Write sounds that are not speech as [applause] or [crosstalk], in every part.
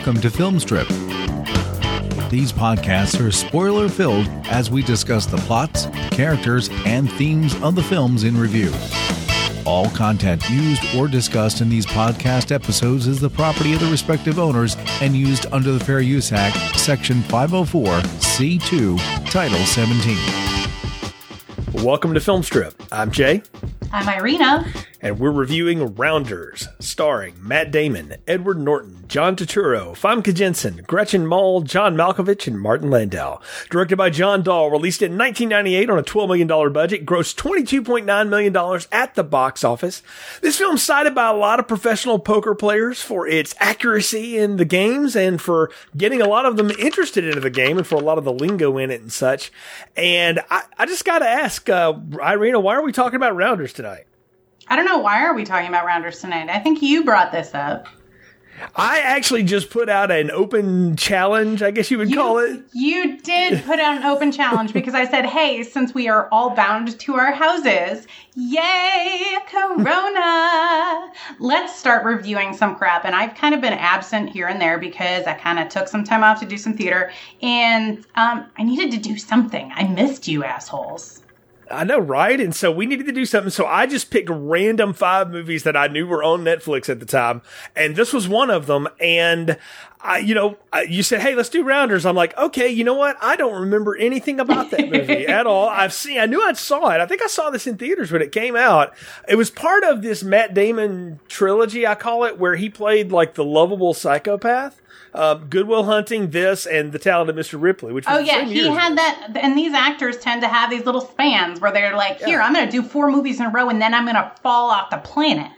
Welcome to Filmstrip. These podcasts are spoiler filled as we discuss the plots, characters, and themes of the films in review. All content used or discussed in these podcast episodes is the property of the respective owners and used under the Fair Use Act, Section 504, C2, Title 17. Welcome to Filmstrip. I'm Jay. I'm Irina. And we're reviewing Rounders, starring Matt Damon, Edward Norton, John Turturro, Famke Janssen, Gretchen Mol, John Malkovich, and Martin Landau. Directed by John Dahl, released in 1998 on a $12 million budget, grossed $22.9 million at the box office. This film cited by a lot of professional poker players for its accuracy in the games and for getting a lot of them interested in the game and for a lot of the lingo in it and such. And I, I just gotta ask, uh, Irina, why are we talking about Rounders tonight? I don't know why are we talking about rounders tonight. I think you brought this up. I actually just put out an open challenge, I guess you would you, call it. You did put out an open challenge because I said, hey, since we are all bound to our houses, yay, Corona, let's start reviewing some crap. And I've kind of been absent here and there because I kind of took some time off to do some theater and um, I needed to do something. I missed you assholes. I know, right? And so we needed to do something. So I just picked random five movies that I knew were on Netflix at the time. And this was one of them. And I, you know, you said, Hey, let's do rounders. I'm like, okay, you know what? I don't remember anything about that movie [laughs] at all. I've seen, I knew I saw it. I think I saw this in theaters when it came out. It was part of this Matt Damon trilogy, I call it, where he played like the lovable psychopath um, Good Will Hunting, this, and The Talented Mr. Ripley. Which oh yeah, he had that. And these actors tend to have these little spans where they're like, "Here, yeah. I'm going to do four movies in a row, and then I'm going to fall off the planet."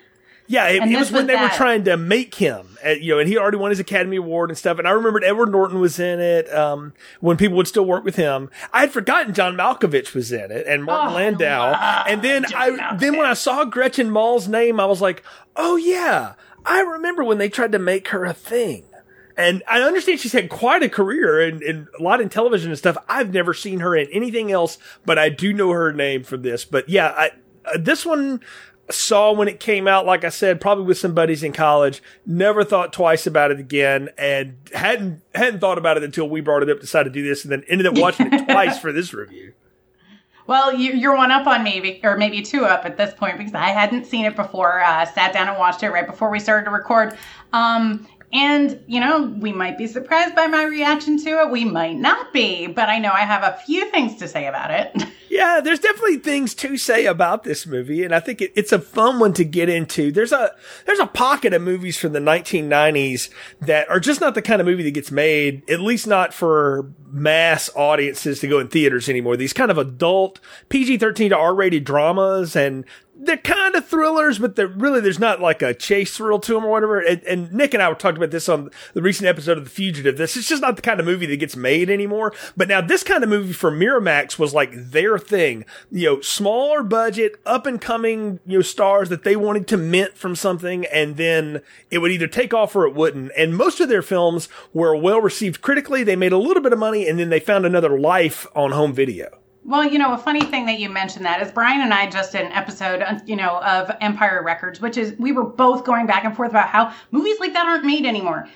Yeah, it, it was when they that. were trying to make him, uh, you know, and he already won his Academy Award and stuff. And I remembered Edward Norton was in it um, when people would still work with him. I had forgotten John Malkovich was in it and Martin oh, Landau. and then John I Malkovich. then when I saw Gretchen Mol's name, I was like, oh yeah, I remember when they tried to make her a thing. And I understand she's had quite a career and, and, a lot in television and stuff. I've never seen her in anything else, but I do know her name from this. But yeah, I, uh, this one saw when it came out, like I said, probably with some buddies in college. Never thought twice about it again, and hadn't hadn't thought about it until we brought it up, decided to do this, and then ended up watching it [laughs] twice for this review. Well, you, are one up on me, or maybe two up at this point, because I hadn't seen it before. Uh, sat down and watched it right before we started to record. Um, and, you know, we might be surprised by my reaction to it. We might not be, but I know I have a few things to say about it. [laughs] yeah, there's definitely things to say about this movie. And I think it, it's a fun one to get into. There's a, there's a pocket of movies from the 1990s that are just not the kind of movie that gets made, at least not for mass audiences to go in theaters anymore. These kind of adult PG-13 to R-rated dramas and they're kind of thrillers, but they're really there's not like a chase thrill to them or whatever. And, and, Nick and I were talking about this on the recent episode of The Fugitive. This is just not the kind of movie that gets made anymore. But now this kind of movie for Miramax was like their thing. You know, smaller budget, up and coming, you know, stars that they wanted to mint from something, and then it would either take off or it wouldn't. And most of their films were well received critically. They made a little bit of money, and then they found another life on home video. Well, you know, a funny thing that you mentioned that is Brian and I just did an episode, uh, you know, of Empire Records, which is we were both going back and forth about how movies like that aren't made anymore.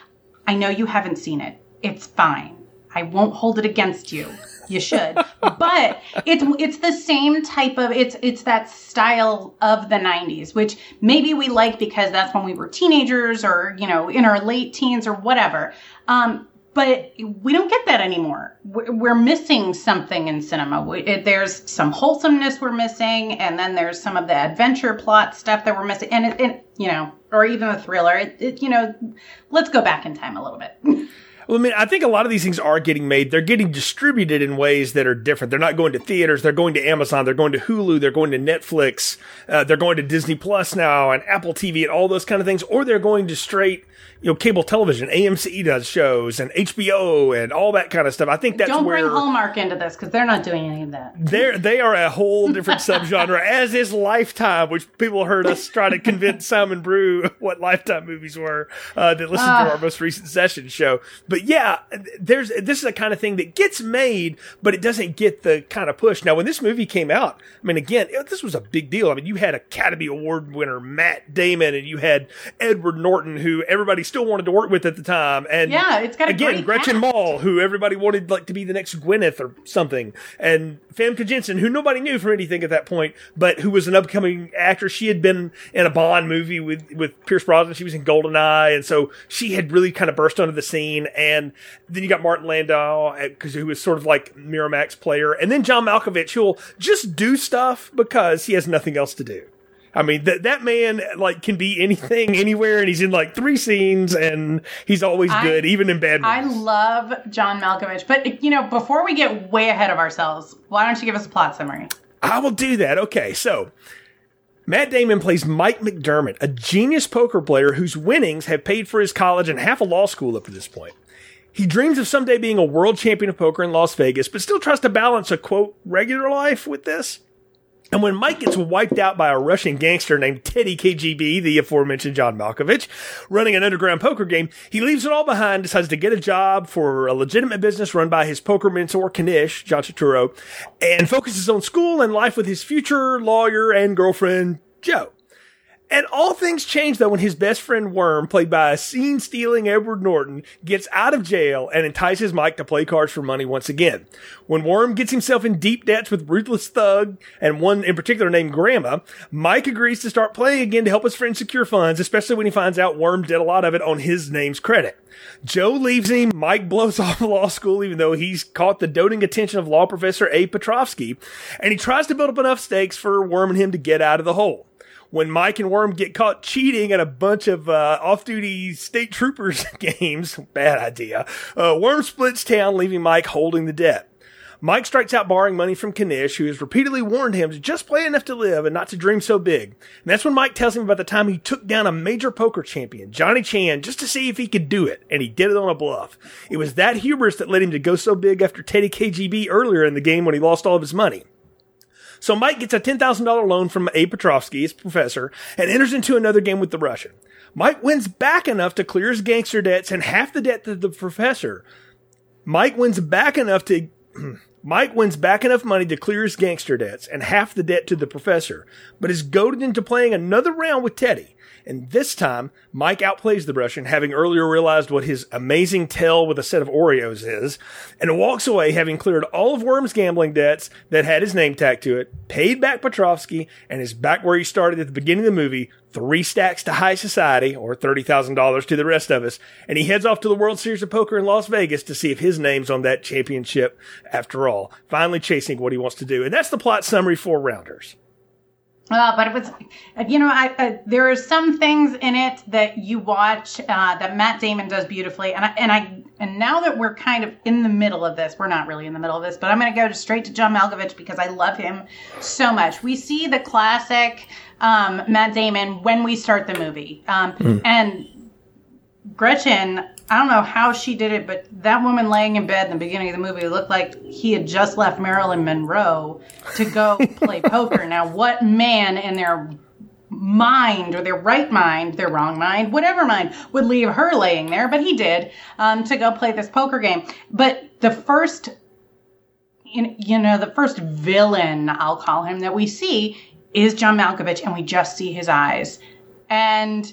I know you haven't seen it. It's fine. I won't hold it against you. You should. [laughs] but it's it's the same type of it's it's that style of the 90s, which maybe we like because that's when we were teenagers or, you know, in our late teens or whatever. Um, but we don't get that anymore. We're missing something in cinema. there's some wholesomeness we're missing, and then there's some of the adventure plot stuff that we're missing, and it, you know, or even the thriller. It, it, you know, let's go back in time a little bit. [laughs] Well, I mean, I think a lot of these things are getting made. They're getting distributed in ways that are different. They're not going to theaters. They're going to Amazon. They're going to Hulu. They're going to Netflix. Uh, they're going to Disney Plus now and Apple TV and all those kind of things. Or they're going to straight you know, cable television. AMC does shows and HBO and all that kind of stuff. I think that's Don't where bring Hallmark into this because they're not doing any of that. They're they are a whole different [laughs] subgenre, as is Lifetime, which people heard us try to convince Simon Brew [laughs] what Lifetime movies were uh, that listened uh, to ah. our most recent session show. But yeah, there's this is a kind of thing that gets made, but it doesn't get the kind of push. Now, when this movie came out, I mean, again, this was a big deal. I mean, you had Academy Award winner Matt Damon, and you had Edward Norton, who everybody still wanted to work with at the time, and yeah, it's got again Gretchen cast. Mol, who everybody wanted like to be the next Gwyneth or something, and Famke Janssen, who nobody knew from anything at that point, but who was an upcoming actress. She had been in a Bond movie with with Pierce Brosnan. She was in Goldeneye, and so she had really kind of burst onto the scene. And then you got Martin Landau, because who was sort of like Miramax player, and then John Malkovich, who'll just do stuff because he has nothing else to do. I mean, that that man like can be anything, anywhere, and he's in like three scenes, and he's always I- good, even in bad I love John Malkovich, but you know, before we get way ahead of ourselves, why don't you give us a plot summary? I will do that. Okay, so Matt Damon plays Mike McDermott, a genius poker player whose winnings have paid for his college and half a law school up to this point. He dreams of someday being a world champion of poker in Las Vegas, but still tries to balance a quote regular life with this. And when Mike gets wiped out by a Russian gangster named Teddy KGB, the aforementioned John Malkovich, running an underground poker game, he leaves it all behind, decides to get a job for a legitimate business run by his poker mentor, Knish, John Turturro, and focuses on school and life with his future lawyer and girlfriend, Joe. And all things change though when his best friend Worm, played by a scene stealing Edward Norton, gets out of jail and entices Mike to play cards for money once again. When Worm gets himself in deep debts with ruthless thug and one in particular named Grandma, Mike agrees to start playing again to help his friend secure funds, especially when he finds out Worm did a lot of it on his name's credit. Joe leaves him. Mike [laughs] blows off law school, even though he's caught the doting attention of law professor Abe Petrovsky, and he tries to build up enough stakes for Worm and him to get out of the hole when Mike and Worm get caught cheating at a bunch of uh, off-duty state troopers [laughs] games, bad idea. Uh, Worm splits town, leaving Mike holding the debt. Mike strikes out borrowing money from Knish, who has repeatedly warned him to just play enough to live and not to dream so big. And that's when Mike tells him about the time he took down a major poker champion, Johnny Chan, just to see if he could do it, and he did it on a bluff. It was that hubris that led him to go so big after Teddy KGB earlier in the game when he lost all of his money. So Mike gets a $10,000 loan from Abe Petrovsky, his professor, and enters into another game with the Russian. Mike wins back enough to clear his gangster debts and half the debt to the professor. Mike wins back enough to [clears throat] Mike wins back enough money to clear his gangster debts and half the debt to the professor, but is goaded into playing another round with Teddy. And this time, Mike outplays the Russian, having earlier realized what his amazing tell with a set of Oreos is, and walks away having cleared all of Worm's gambling debts that had his name tacked to it, paid back Petrovsky, and is back where he started at the beginning of the movie, three stacks to high society, or $30,000 to the rest of us, and he heads off to the World Series of Poker in Las Vegas to see if his name's on that championship after all, finally chasing what he wants to do. And that's the plot summary for Rounders. Uh, but it was, you know, I, I, there are some things in it that you watch uh, that Matt Damon does beautifully, and I, and I and now that we're kind of in the middle of this, we're not really in the middle of this, but I'm going to go straight to John Malkovich because I love him so much. We see the classic um, Matt Damon when we start the movie, um, and Gretchen. I don't know how she did it, but that woman laying in bed in the beginning of the movie looked like he had just left Marilyn Monroe to go [laughs] play poker. Now, what man in their mind or their right mind, their wrong mind, whatever mind, would leave her laying there? But he did um, to go play this poker game. But the first, you know, the first villain, I'll call him, that we see is John Malkovich, and we just see his eyes. And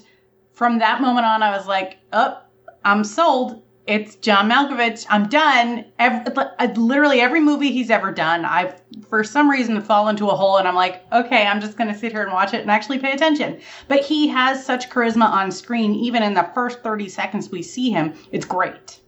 from that moment on, I was like, oh, I'm sold. It's John Malkovich. I'm done. Every, literally every movie he's ever done, I've for some reason fall into a hole and I'm like, okay, I'm just going to sit here and watch it and actually pay attention. But he has such charisma on screen, even in the first 30 seconds we see him. It's great.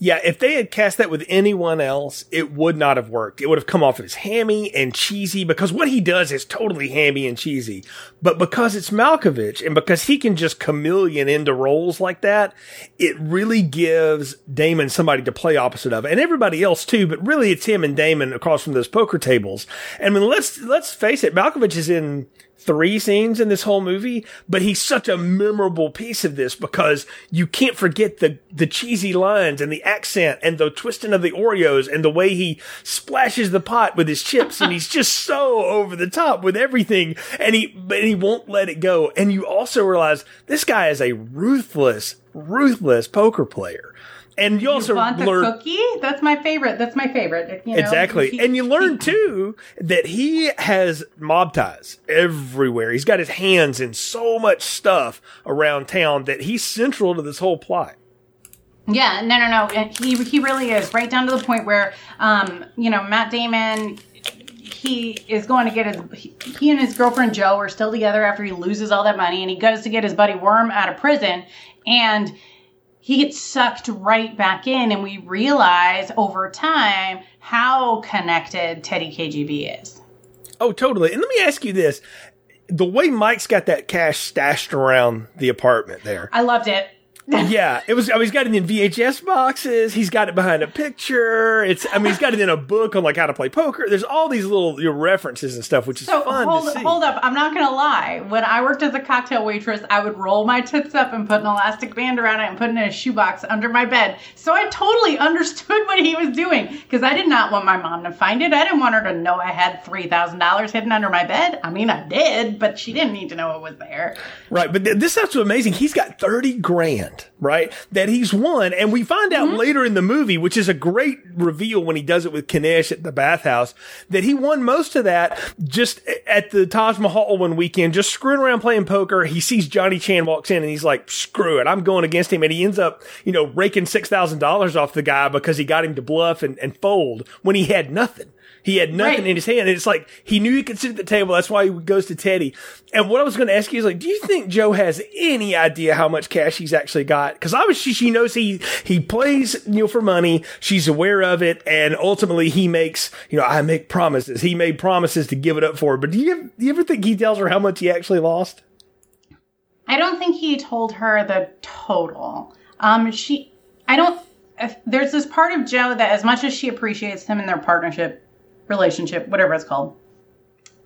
Yeah, if they had cast that with anyone else, it would not have worked. It would have come off as hammy and cheesy because what he does is totally hammy and cheesy. But because it's Malkovich and because he can just chameleon into roles like that, it really gives Damon somebody to play opposite of and everybody else too. But really it's him and Damon across from those poker tables. And I mean, let's, let's face it, Malkovich is in three scenes in this whole movie, but he's such a memorable piece of this because you can't forget the, the cheesy lines and the accent and the twisting of the Oreos and the way he splashes the pot with his chips. and he's just so over the top with everything. And he, but he won't let it go. And you also realize this guy is a ruthless, ruthless poker player. And you also you want the learn cookie? That's my favorite. That's my favorite. You know, exactly, he- and you learn too that he has mob ties everywhere. He's got his hands in so much stuff around town that he's central to this whole plot. Yeah, no, no, no. He he really is right down to the point where, um, you know, Matt Damon. He is going to get his. He and his girlfriend Joe are still together after he loses all that money, and he goes to get his buddy Worm out of prison, and he gets sucked right back in, and we realize over time how connected Teddy KGB is. Oh, totally. And let me ask you this: the way Mike's got that cash stashed around the apartment there. I loved it. Oh, [laughs] yeah, it was. I mean, he's got it in VHS boxes. He's got it behind a picture. It's. I mean, he's got it in a book on like how to play poker. There's all these little you know, references and stuff, which is So fun hold to see. hold up, I'm not gonna lie. When I worked as a cocktail waitress, I would roll my tits up and put an elastic band around it and put it in a shoebox under my bed. So I totally [laughs] understood what he was doing because I did not want my mom to find it. I didn't want her to know I had three thousand dollars hidden under my bed. I mean, I did, but she didn't need to know it was there. Right, but th- this stuff's so amazing. He's got thirty grand, right? That he's won, and we find out mm-hmm. later in the movie, which is a great reveal when he does it with Knish at the bathhouse, that he won most of that just at the Taj Mahal one weekend, just screwing around playing poker. He sees Johnny Chan walks in, and he's like, "Screw it, I'm going against him," and he ends up, you know, raking six thousand dollars off the guy because he got him to bluff and, and fold when he had nothing. He had nothing Right. in his hand. And it's like he knew he could sit at the table. That's why he goes to Teddy. And what I was going to ask you is like, do you think Joe has any idea how much cash he's actually got? Because obviously she knows he he plays you know for money. She's aware of it, and ultimately he makes you know I make promises. He made promises to give it up for her. But do you do you ever think he tells her how much he actually lost? I don't think he told her the total. Um, she, I don't. If, there's this part of Joe that, as much as she appreciates him and their partnership, relationship, whatever it's called,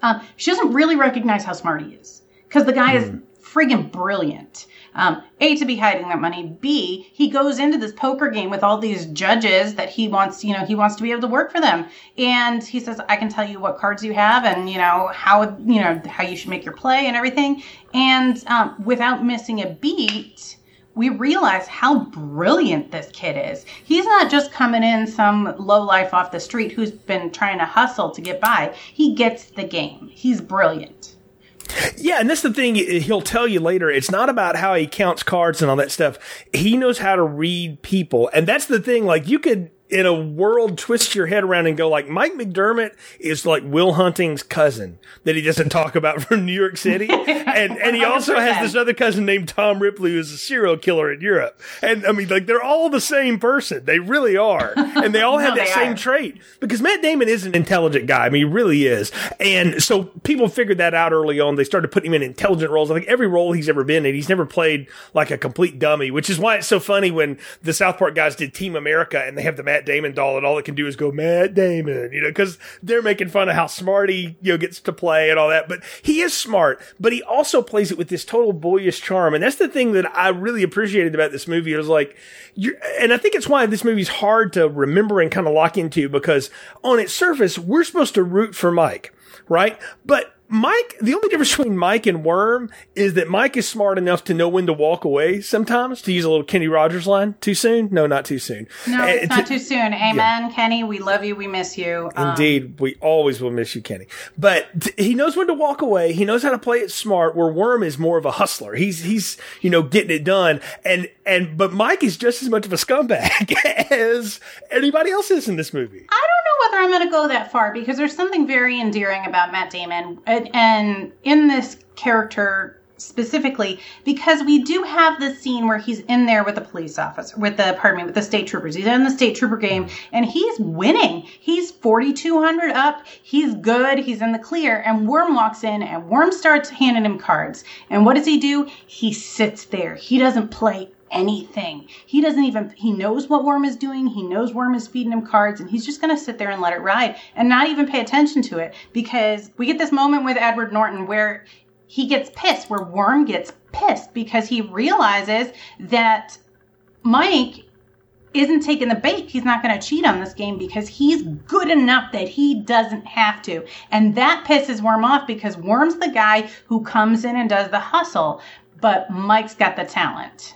um, she doesn't really recognize how smart he is because the guy is friggin' brilliant. Um, a to be hiding that money. B he goes into this poker game with all these judges that he wants. You know he wants to be able to work for them, and he says, "I can tell you what cards you have, and you know how you know how you should make your play and everything." And um, without missing a beat, we realize how brilliant this kid is. He's not just coming in some low life off the street who's been trying to hustle to get by. He gets the game. He's brilliant. Yeah, and that's the thing he'll tell you later. It's not about how he counts cards and all that stuff. He knows how to read people. And that's the thing. Like you could in a world twist your head around and go like Mike McDermott is like Will Hunting's cousin that he doesn't talk about from New York City. [laughs] And and he also has this other cousin named Tom Ripley who's a serial killer in Europe. And I mean like they're all the same person. They really are. And they all [laughs] have No, that same are. trait because Matt Damon is an intelligent guy. I mean, he really is. And so people figured that out early on. They started putting him in intelligent roles. I think every role he's ever been in, he's never played like a complete dummy, which is why it's so funny when the South Park guys did Team America and they have the Matt Damon doll and all it can do is go Matt Damon, you know, because they're making fun of how smart he, you know, gets to play and all that. But he is smart, but he also plays it with this total boyish charm. And that's the thing that I really appreciated about this movie. It was like, and I think it's why this movie's hard to remember and kind of lock into because on its surface, we're supposed to root for Mike, right? But Mike, the only difference between Mike and Worm is that Mike is smart enough to know when to walk away sometimes, to use a little Kenny Rogers line. Too soon? No, not too soon. No, Uh, it's not to- too soon. Amen, Kenny. We love you. We miss you. Um, Indeed, we always will miss you, Kenny. But t- he knows when to walk away. He knows how to play it smart. Where Worm is more of a hustler. He's he's you know getting it done. And and but Mike is just as much of a scumbag [laughs] as anybody else is in this movie. I whether I'm going to go that far because there's something very endearing about Matt Damon. And, and in this character specifically because we do have this scene where he's in there with the police officer with the pardon me with the state troopers. He's in the state trooper game and he's winning. He's 4200 up. He's good. He's in the clear. And worm walks in and worm starts handing him cards. And what does he do? He sits there. He doesn't play anything. He doesn't even he knows what Worm is doing. He knows Worm is feeding him cards and he's just going to sit there and let it ride and not even pay attention to it. Because we get this moment with Edward Norton where he gets pissed, where Worm gets pissed because he realizes that Mike isn't taking the bait. He's not going to cheat on this game because he's good enough that he doesn't have to. And that pisses Worm off because Worm's the guy who comes in and does the hustle, but Mike's got the talent.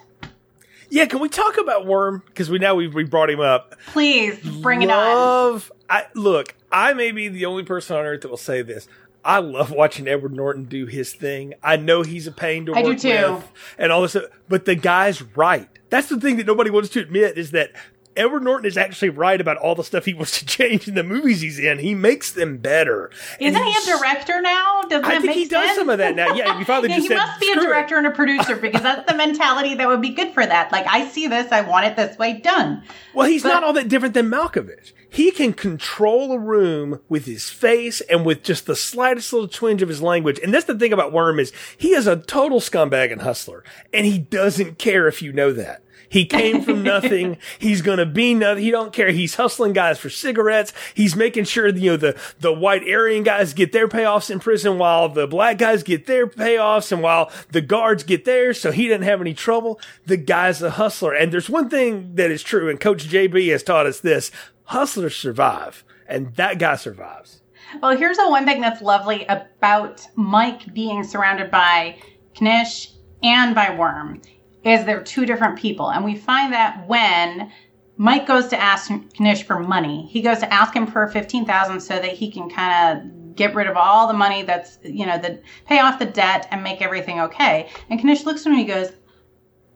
Yeah, can we talk about Worm? Because we now we we brought him up. Please bring it on. Love. I look. I may be the only person on earth that will say this. I love watching Edward Norton do his thing. I know he's a pain to I do work too. with, and all this. stuff, But the guy's right. That's the thing that nobody wants to admit is that Edward Norton is actually right about all the stuff he wants to [laughs] change in the movies he's in. He makes them better. Isn't he a director now? Doesn't I think he does some of that now. Yeah, you finally [laughs] yeah, just he said, must be a "Screw it." director and a producer [laughs] because that's the mentality that would be good for that. Like, I see this, I want it this way, done. Well, he's But- not all that different than Malkovich. He can control a room with his face and with just the slightest little twinge of his language. And that's the thing about Worm is he is a total scumbag and hustler, and he doesn't care if you know that. He came from [laughs] nothing. He's gonna be nothing. He don't care. He's hustling guys for cigarettes. He's making sure you know the the white Aryan guys get their payoffs in prison, while the black guys get their payoffs, and while the guards get theirs, so he doesn't have any trouble. The guy's a hustler, and there's one thing that is true, and Coach JB has taught us this: hustlers survive, and that guy survives. Well, here's the one thing that's lovely about Mike being surrounded by Knish and by Worm is they're two different people. And we find that when Mike goes to ask Knish for money, he goes to ask him for 15,000 so that he can kind of get rid of all the money that's, you know, the pay off the debt and make everything okay. And Knish looks at him and he goes,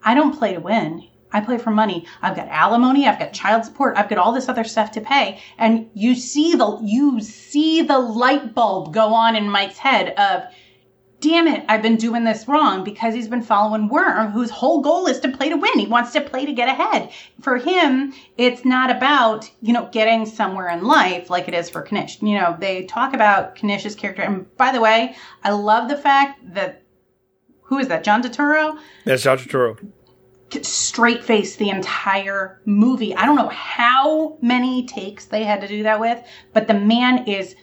I don't play to win. I play for money. I've got alimony. I've got child support. I've got all this other stuff to pay. And you see the, you see the light bulb go on in Mike's head of, damn it, I've been doing this wrong because he's been following Worm, whose whole goal is to play to win. He wants to play to get ahead. For him, it's not about, you know, getting somewhere in life like it is for Knish. You know, they talk about Knish's character. And by the way, I love the fact that, who is that? John Turturro? That's John Toro. Straight face the entire movie. I don't know how many takes they had to do that with, but the man is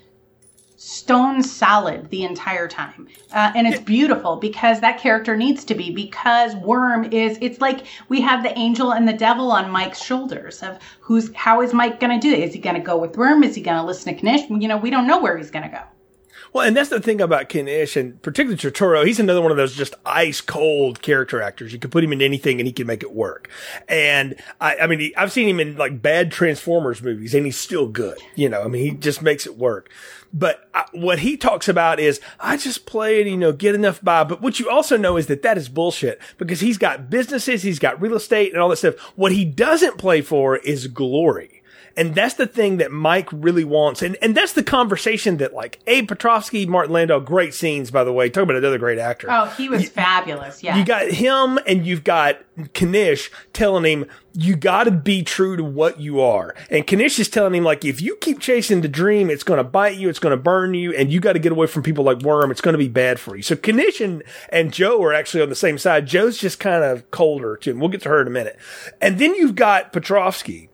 stone solid the entire time. Uh, and it's beautiful because that character needs to be because Worm is it's like we have the angel and the devil on Mike's shoulders of who's how is Mike going to do it? Is he going to go with Worm? Is he going to listen to Knish? You know, we don't know where he's going to go. Well, and that's the thing about Ken and particularly Turturro. He's another one of those just ice cold character actors. You can put him in anything, and he can make it work. And I, I mean, he, I've seen him in like bad Transformers movies, and he's still good. You know, I mean, he just makes it work. But I, what he talks about is, I just play and you know get enough by. But what you also know is that that is bullshit because he's got businesses, he's got real estate, and all that stuff. What he doesn't play for is glory. And that's the thing that Mike really wants. And, and that's the conversation that like Abe Petrovsky, Martin Landau, great scenes, by the way. Talk about another great actor. Oh, he was fabulous. Yeah. You got him and you've got Knish telling him, you gotta be true to what you are. And Knish is telling him, like, if you keep chasing the dream, it's gonna bite you, it's gonna burn you, and you gotta get away from people like Worm, it's gonna be bad for you. So Knish and, and Joe are actually on the same side. Joe's just kind of colder to him. We'll get to her in a minute. And then you've got Petrovsky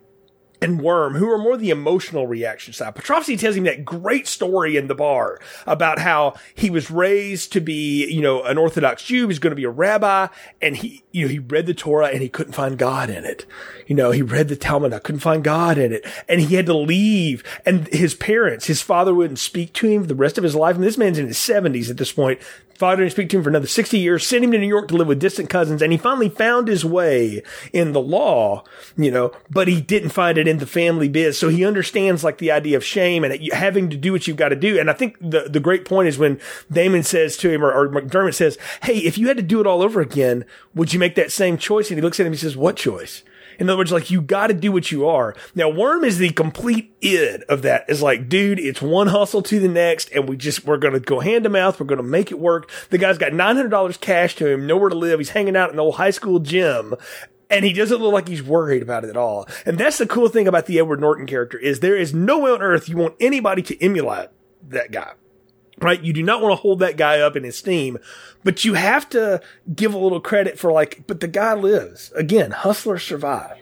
and Worm, who are more the emotional reaction side. Petrovsky tells him that great story in the bar about how he was raised to be, you know, an Orthodox Jew. He's going to be a rabbi, and he, you know, he read the Torah and he couldn't find God in it. You know, he read the Talmud, I couldn't find God in it, and he had to leave. And his parents, his father wouldn't speak to him for the rest of his life. And this man's in his seventies at this point. Father didn't speak to him for another 60 years, sent him to New York to live with distant cousins, and he finally found his way in the law, you know, but he didn't find it in the family biz. So he understands like the idea of shame and having to do what you've got to do. And I think the, the great point is when Damon says to him, or, or McDermott says, Hey, if you had to do it all over again, would you make that same choice? And he looks at him and he says, What choice? In other words, like you got to do what you are. Now, Worm is the complete id of that. Is like, dude, it's one hustle to the next, and we just we're gonna go hand to mouth. We're gonna make it work. The guy's got nine hundred dollars cash to him, nowhere to live. He's hanging out in the old high school gym. And he doesn't look like he's worried about it at all. And that's the cool thing about the Edward Norton character is there is no way on earth you want anybody to emulate that guy right? You do not want to hold that guy up in esteem, but you have to give a little credit for like, but the guy lives. Again, hustlers survive.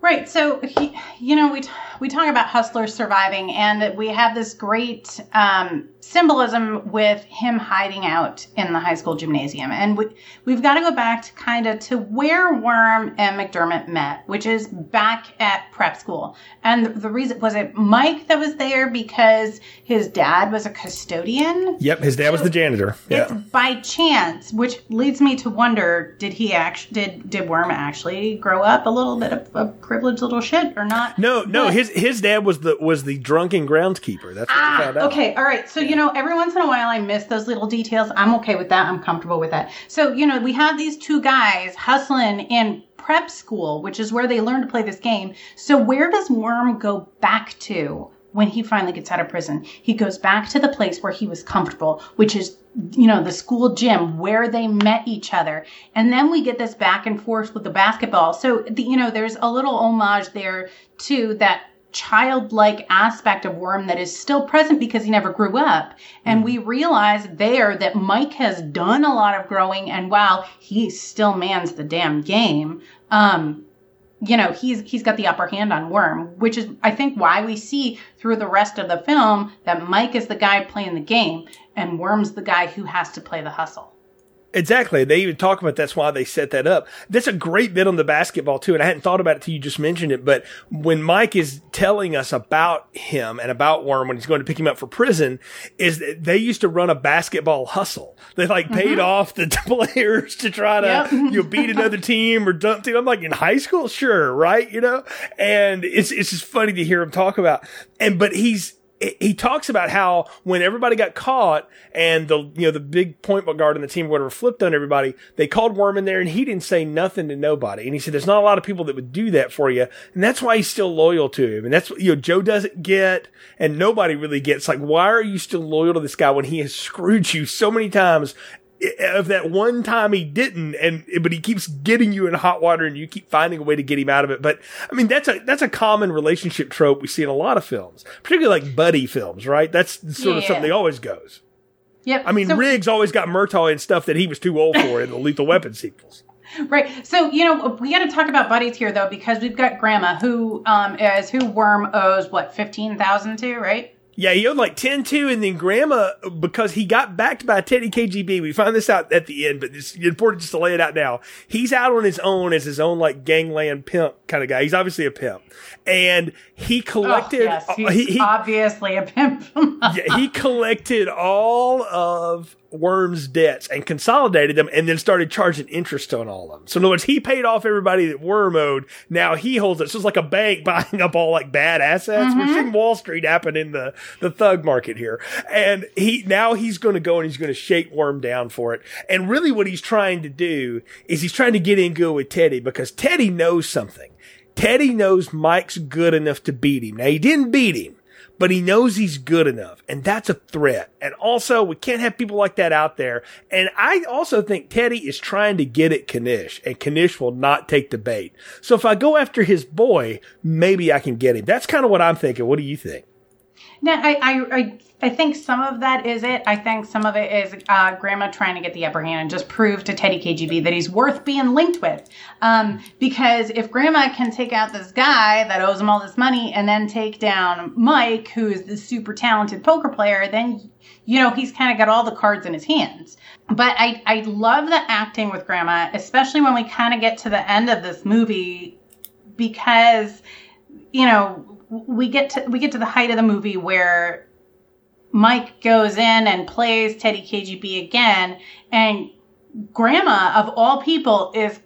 Right. So, he, you know, we, t- we talk about hustlers surviving, and we have this great um, symbolism with him hiding out in the high school gymnasium. And we, we've got to go back to kind of to where Worm and McDermott met, which is back at prep school. And the reason was it Mike that was there because his dad was a custodian? Yep, his dad was the janitor. It's by chance, which leads me to wonder: Did he actually did did Worm actually grow up a little bit of a privileged little shit or not? No, no, But- his his dad was the was the drunken groundskeeper. That's Ah, found out. okay, all right. So you know, every once in a while, I miss those little details. I'm okay with that. I'm comfortable with that. So you know, we have these two guys hustling in prep school, which is where they learn to play this game. So where does Worm go back to? When he finally gets out of prison, he goes back to the place where he was comfortable, which is you know, the school gym where they met each other. And then we get this back and forth with the basketball. So, the, you know, there's a little homage there to that childlike aspect of Worm that is still present because he never grew up. And we realize there that Mike has done a lot of growing. And while he still mans the damn game, um, you know he's he's got the upper hand on Worm, which is I think why we see through the rest of the film that Mike is the guy playing the game and Worm's the guy who has to play the hustle. Exactly. They even talk about that's why they set that up. That's a great bit on the basketball too, and I hadn't thought about it till you just mentioned it. But when Mike is telling us about him and about Worm when he's going to pick him up for prison, is that they used to run a basketball hustle. They like mm-hmm. paid off the [laughs] players to try to Yep. you know beat another [laughs] team or dump team. I'm like in high school, sure, right? You know, and it's it's just funny to hear him talk about. And but he's he talks about how when everybody got caught and the you know the big point guard on the team or whatever flipped on everybody, they called Worm in there and he didn't say nothing to nobody. And he said there's not a lot of people that would do that for you, and that's why he's still loyal to him. And that's what you know Joe doesn't get, and nobody really gets. Like, why are you still loyal to this guy when he has screwed you so many times? Of that one time he didn't, and but he keeps getting you in hot water, and you keep finding a way to get him out of it. But I mean, that's a that's a common relationship trope we see in a lot of films, particularly like buddy films, right? That's sort of something that always goes. Yep. I mean, so, Riggs always got Murtaugh and stuff that he was too old for in the Lethal Weapon sequels. [laughs] right. So you know we got to talk about buddies here though because we've got Grandma who um, is who Worm owes what fifteen thousand to, right? Yeah, he owed like 10 2, and then Grandma, because he got backed by Teddy KGB, we find this out at the end, but it's important just to lay it out now. He's out on his own as his own like gangland pimp kind of guy. He's obviously a pimp. And he oh, collected, oh, yes, he's he, he, obviously a pimp. [laughs] yeah, he collected all of Worm's debts and consolidated them and then started charging interest on all of them. So in other words, he paid off everybody that Worm owed. Now he holds it. So it's like a bank [laughs] buying up all like bad assets. We're mm-hmm. seeing Wall Street happen in the, the thug market here. And he, now he's going to go and he's going to shake Worm down for it. And really what he's trying to do is he's trying to get in good with Teddy because Teddy knows something. Teddy knows Mike's good enough to beat him. Now he didn't beat him but he knows he's good enough. And that's a threat. And also, we can't have people like that out there. And I also think Teddy is trying to get at Knish, and Knish will not take the bait. So if I go after his boy, maybe I can get him. That's kind of what I'm thinking. What do you think? No, I, I, I, I think some of that is it. I think some of it is uh, Grandma trying to get the upper hand and just prove to Teddy KGB that he's worth being linked with. Um, because if Grandma can take out this guy that owes him all this money and then take down Mike, who is the super talented poker player, then you know he's kind of got all the cards in his hands. But I, I love the acting with Grandma, especially when we kind of get to the end of this movie, because you know we get to we get to the height of the movie where Mike goes in and plays Teddy KGB again, and Grandma of all people is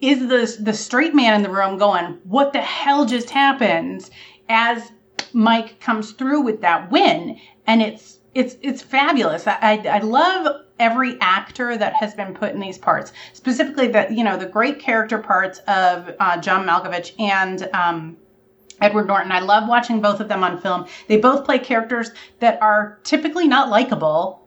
is the the straight man in the room going, "What the hell just happened?" As Mike comes through with that win, and it's it's it's fabulous. I I, I love every actor that has been put in these parts, specifically the you know the great character parts of uh, John Malkovich and. Um, Edward Norton. I love watching both of them on film. They both play characters that are typically not likable.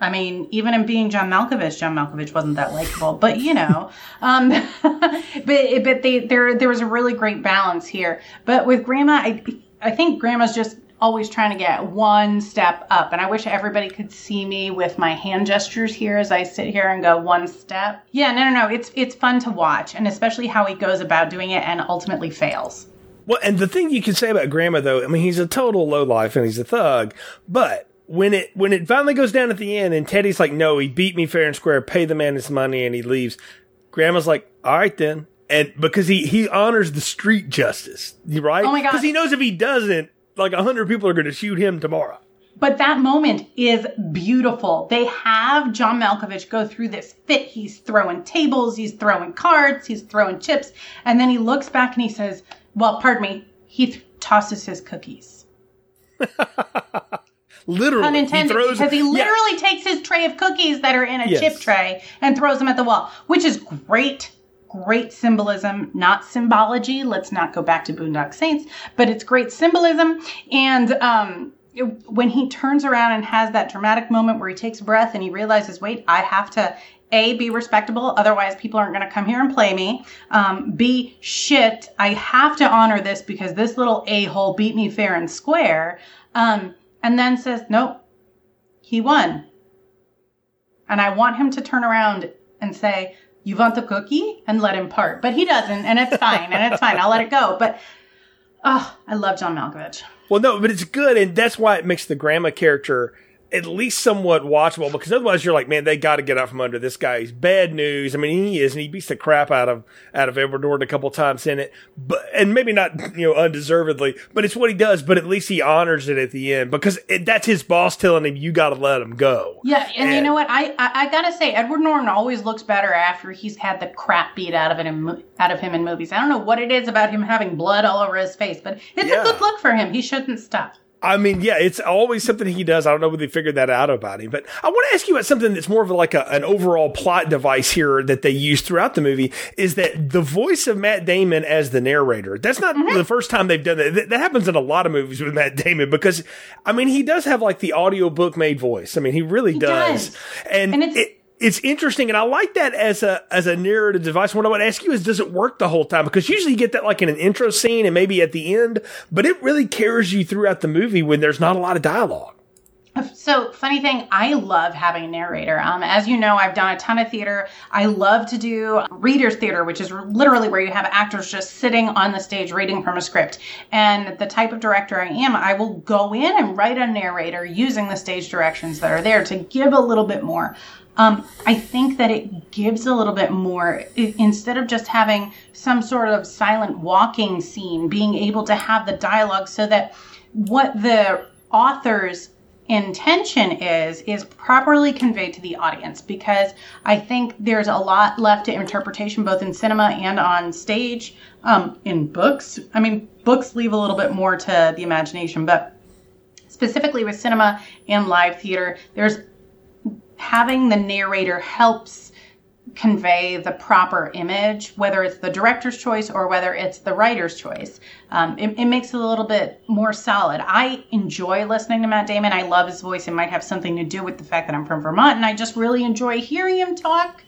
I mean, even in being John Malkovich, John Malkovich wasn't that likable, but you know, um, [laughs] but but they there there was a really great balance here. But with Grandma, I I think Grandma's just always trying to get one step up. And I wish everybody could see me with my hand gestures here as I sit here and go one step. Yeah, no, no, no. It's it's fun to watch, and especially how he goes about doing it and ultimately fails. Well, and the thing you can say about Grandma, though, I mean, he's a total lowlife and he's a thug, but when it when it finally goes down at the end and Teddy's like, no, he beat me fair and square, pay the man his money, and he leaves. Grandma's like, all right then, and because he he honors the street justice, right? Oh my god! Because he knows if he doesn't, like a hundred people are going to shoot him tomorrow. But that moment is beautiful. They have John Malkovich go through this fit. He's throwing tables, he's throwing cards, he's throwing chips, and then he looks back and he says, "Well, pardon me." He th- tosses his cookies. [laughs] literally, unintended, he throws, because he [laughs] literally yeah. takes his tray of cookies that are in a yes. chip tray and throws them at the wall, which is great great symbolism, not symbology. Let's not go back to Boondock Saints, but it's great symbolism. And um, when he turns around and has that dramatic moment where he takes a breath and he realizes, wait, I have to a, be respectable, otherwise people aren't going to come here and play me. Um, B, shit, I have to honor this because this little a hole beat me fair and square. Um, and then says, nope, he won. And I want him to turn around and say, you want the cookie? And let him part. But he doesn't, and it's fine, and it's fine. I'll let it go. But, oh, I love John Malkovich. Well, no, but it's good, and that's why it makes the grandma character at least somewhat watchable because otherwise you're like, man, they got to get out from under this guy. He's bad news. I mean, he is, and he beats the crap out of out of Edward Norton a couple times in it, but and maybe not you know undeservedly, but it's what he does. But at least he honors it at the end because it, that's his boss telling him you got to let him go. Yeah, and, and, you know what? I, I, I gotta say, Edward Norton always looks better after he's had the crap beat out of it in, out of him in movies. I don't know what it is about him having blood all over his face, but it's yeah. a good look for him. He shouldn't stop. I mean, yeah, it's always something he does. I don't know whether they figured that out about him, but I want to ask you about something that's more of like a, an overall plot device here that they use throughout the movie is that the voice of Matt Damon as the narrator. That's not mm-hmm. the first time they've done that. that. That happens in a lot of movies with Matt Damon because, I mean, he does have like the audiobook made voice. I mean, he really he does. does. And, and it's, it, it's interesting, and I like that as a as a narrative device. What I would ask you is, does it work the whole time? Because usually you get that like in an intro scene and maybe at the end, but it really carries you throughout the movie when there's not a lot of dialogue. So, funny thing, I love having a narrator. Um, as you know, I've done a ton of theater. I love to do readers theater, which is literally where you have actors just sitting on the stage reading from a script. And the type of director I am, I will go in and write a narrator using the stage directions that are there to give a little bit more. Um, I think that it gives a little bit more instead of just having some sort of silent walking scene, being able to have the dialogue so that what the author's intention is is properly conveyed to the audience because I think there's a lot left to interpretation both in cinema and on stage. Um, in books, I mean, books leave a little bit more to the imagination, but specifically with cinema and live theater, there's having the narrator helps convey the proper image, whether it's the director's choice or whether it's the writer's choice. Um, it, it, makes it a little bit more solid. I enjoy listening to Matt Damon. I love his voice. It might have something to do with the fact that I'm from Vermont and I just really enjoy hearing him talk.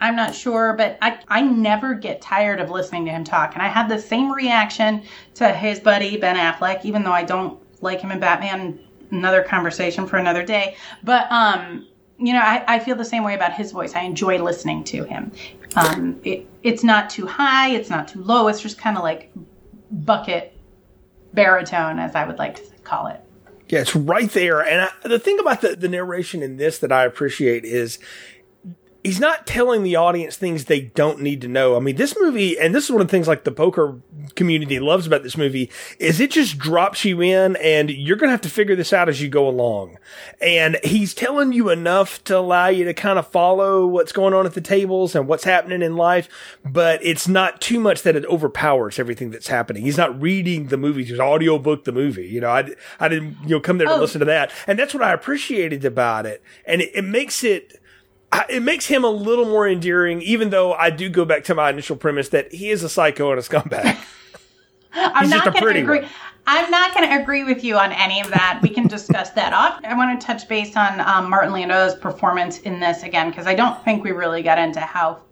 I'm not sure, but I, I never get tired of listening to him talk. And I had the same reaction to his buddy Ben Affleck, even though I don't like him in Batman. Another conversation for another day. But um, you know, I, I feel the same way about his voice. I enjoy listening to him. Um, it, it's not too high, it's not too low. It's just kind of like bucket baritone, as I would like to call it. Yeah, it's right there. And I, the thing about the, the narration in this that I appreciate is he's not telling the audience things they don't need to know. I mean, this movie, and this is one of the things like the poker community loves about this movie, is it just drops you in and you're going to have to figure this out as you go along. And he's telling you enough to allow you to kind of follow what's going on at the tables and what's happening in life, but it's not too much that it overpowers everything that's happening. He's not reading the movie, he's audiobook the movie. You know, I, I didn't, you know, come there to oh. listen to that. And that's what I appreciated about it. And it, it makes it, it makes him a little more endearing, even though I do go back to my initial premise that he is a psycho and a scumbag. [laughs] I'm not going to agree. One. I'm not going to agree with you on any of that. We can discuss that off. I want to touch base on um, Martin Landau's performance in this again because I don't think we really got into how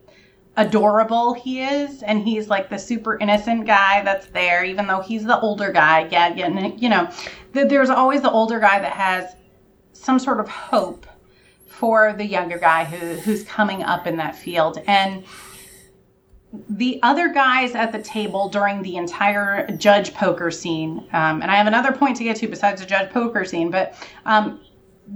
adorable he is and he's like the super innocent guy that's there even though he's the older guy yeah, yeah you know there's always the older guy that has some sort of hope for the younger guy who who's coming up in that field. And the other guys at the table during the entire judge poker scene um, and i have another point to get to besides the judge poker scene but um,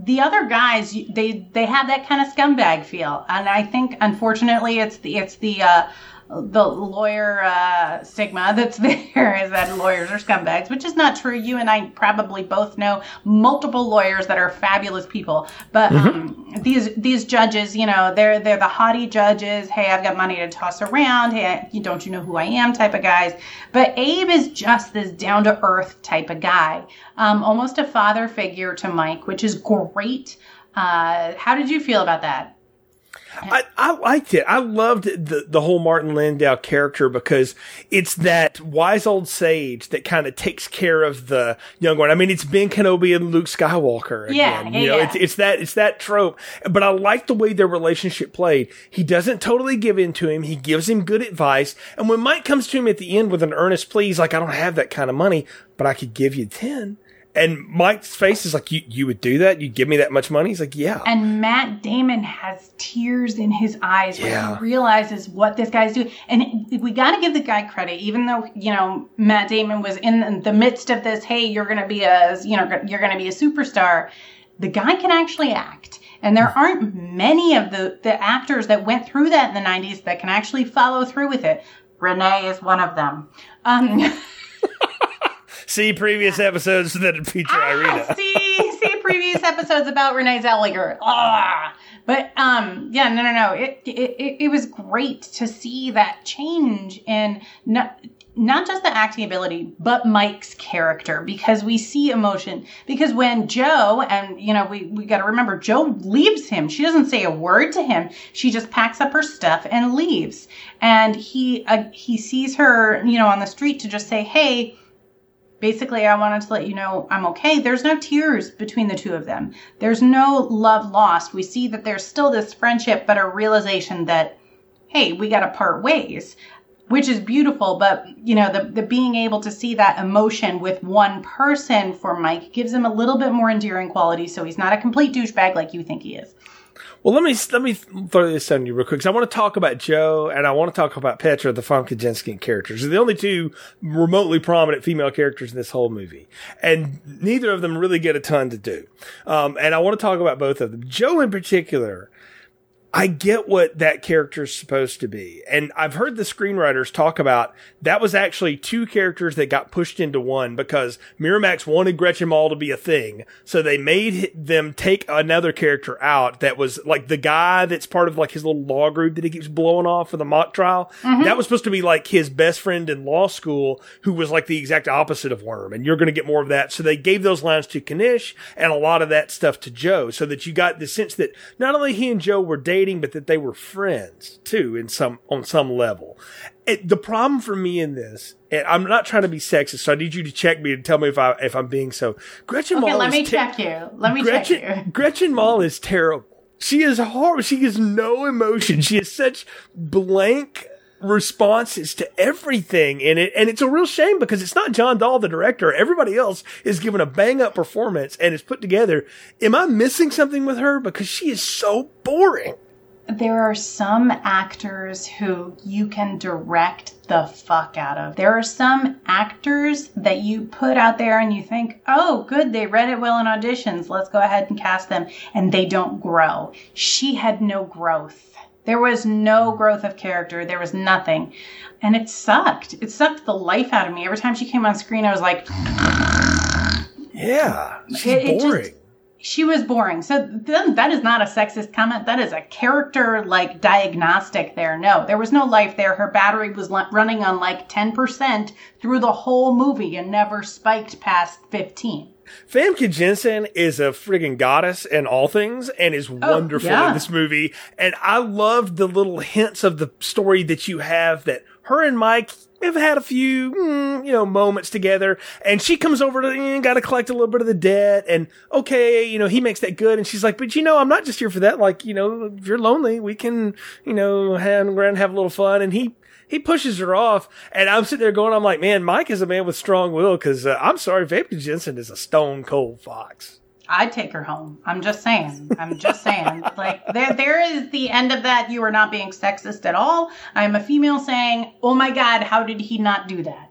the other guys they they have that kind of scumbag feel. And i think unfortunately it's the it's the uh, the lawyer uh, stigma that's [laughs] there is that lawyers are scumbags, which is not true. You and I probably both know multiple lawyers that are fabulous people, but mm-hmm. um, these these judges, you know, they're they're the haughty judges. Hey, I've got money to toss around. Hey, don't you know who I am? Type of guys. But Abe is just this down to earth type of guy, um, almost a father figure to Mike, which is great. Uh, how did you feel about that? I, I liked it. I loved the, the whole Martin Landau character because it's that wise old sage that kind of takes care of the young one. I mean, it's Ben Kenobi and Luke Skywalker. Again. Yeah, you know, yeah. It's, it's that, it's that trope. But I like the way their relationship played. He doesn't totally give in to him. He gives him good advice. And when Mike comes to him at the end with an earnest plea, he's like, I don't have that kind of money, but I could give you 10. And Mike's face is like, you, you would do that? You'd give me that much money? He's like, yeah. And Matt Damon has tears in his eyes yeah. when he realizes what this guy's doing. And we got to give the guy credit, even though, you know, Matt Damon was in the midst of this, hey, you're going to be a, you know, you're going to be a superstar. The guy can actually act. And there aren't many of the, the actors that went through that in the 90s that can actually follow through with it. Renee is one of them. Um, [laughs] see previous episodes that feature ah, Irina. see, see previous episodes about Renee Zellweger. Ah. But um, yeah, no, no, no. It, it it was great to see that change in not not just the acting ability, but Mike's character because we see emotion. Because when Joe and you know we we got to remember Joe leaves him. She doesn't say a word to him. She just packs up her stuff and leaves. And he uh, he sees her you know on the street to just say, hey basically i wanted to let you know i'm okay. There's no tears between the two of them. There's no love lost. We see that there's still this friendship but a realization that hey we got to part ways which is beautiful. But you know the, the being able to see that emotion with one person for mike gives him a little bit more endearing quality so he's not a complete douchebag like you think he is well, let me let me throw this on you real quick because I want to talk about Joe and I want to talk about Petra, the Famke Janssen characters. They're the only two remotely prominent female characters in this whole movie, and neither of them really get a ton to do. Um, and I want to talk about both of them. Joe, in particular, I get what that character is supposed to be. And I've heard the screenwriters talk about that was actually two characters that got pushed into one because Miramax wanted Gretchen Mol to be a thing. So they made them take another character out that was like the guy that's part of like his little law group that he keeps blowing off for the mock trial. Mm-hmm. That was supposed to be like his best friend in law school who was like the exact opposite of Worm. And you're going to get more of that. So they gave those lines to Knish and a lot of that stuff to Joe so that you got the sense that not only he and Joe were dating, dating, but that they were friends too in some, on some level. It, the problem for me in this, and I'm not trying to be sexist, so I need you to check me and tell me if I, if I'm being so. Gretchen okay, Mol let me check you. Let me Gretchen, check you. [laughs] Gretchen Mol is terrible. She is horrible. She has no emotion. She has such blank responses to everything in it. And it's a real shame because it's not John Dahl, the director. Everybody else is given a bang up performance and is put together. Am I missing something with her? Because she is so boring. There are some actors who you can direct the fuck out of. There are some actors that you put out there and you think, oh, good, they read it well in auditions. Let's go ahead and cast them. And they don't grow. She had no growth there was no growth of character. There was nothing. And it sucked. It sucked the life out of me. Every time she came on screen, I was like, Yeah, she's it, boring. It just, she was boring. So then that is not a sexist comment. That is a character like diagnostic there. No, there was no life there. Her battery was running on like 10% through the whole movie and never spiked past 15. Famke Janssen is a friggin' goddess in all things and is oh, wonderful yeah. in this movie. And I loved the little hints of the story that you have that her and Mike have had a few, mm, you know, moments together. And she comes over to, got to collect a little bit of the debt. And okay, you know, he makes that good. And she's like, but you know, I'm not just here for that. Like, you know, if you're lonely, we can, you know, hang around, have a little fun. And he, he pushes her off, and I'm sitting there going, I'm like, man, Mike is a man with strong will because uh, I'm sorry, Famke Janssen is a stone cold fox. I'd take her home. I'm just saying. I'm just saying. [laughs] like there, there is the end of that. You are not being sexist at all. I'm a female saying, "Oh my God, how did he not do that?"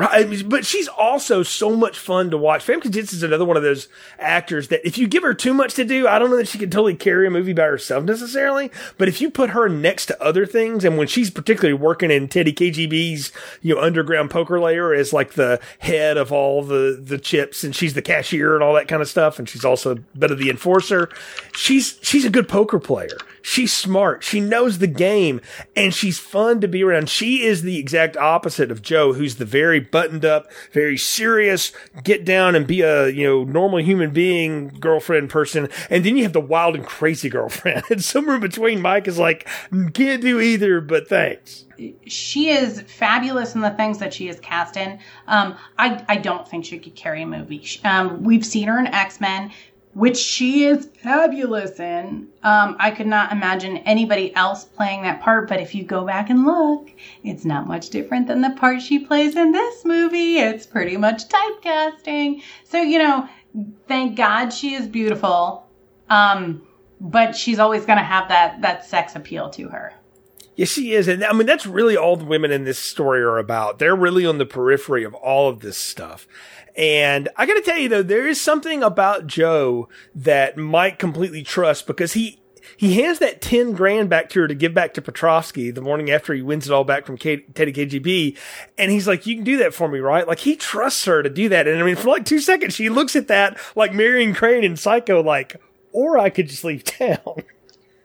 Right, but she's also so much fun to watch. Famke Janssen is another one of those actors that if you give her too much to do, I don't know that she can totally carry a movie by herself necessarily. But if you put her next to other things, and when she's particularly working in Teddy KGB's, you know, underground poker layer as like the head of all the the chips, and she's the cashier and all that kind of stuff, and she's also a bit of the enforcer. She's she's a good poker player. She's smart. She knows the game, and she's fun to be around. She is the exact opposite of Joe, who's the very buttoned up, very serious, get down and be a, you know, normal human being girlfriend person. And then you have the wild and crazy girlfriend. [laughs] And somewhere between, Mike is like, can't do either, but thanks she is fabulous in the things that she is cast in. Um, I, I don't think she could carry a movie. Um, we've seen her in X Men which she is fabulous in. Um, I could not imagine anybody else playing that part, but if you go back and look, it's not much different than the part she plays in this movie. It's pretty much typecasting. So, you know, thank God she is beautiful. Um, but she's always going to have that, that sex appeal to her. Yeah, she is. And I mean, that's really all the women in this story are about. They're really on the periphery of all of this stuff. And I gotta tell you though, there is something about Joe that Mike completely trusts because he, he hands that 10 grand back to her to give back to Petrovsky the morning after he wins it all back from K- Teddy KGB. And he's like, you can do that for me, right? Like he trusts her to do that. And I mean, for like two seconds, she looks at that like Marion Crane in Psycho, like, or I could just leave town. [laughs]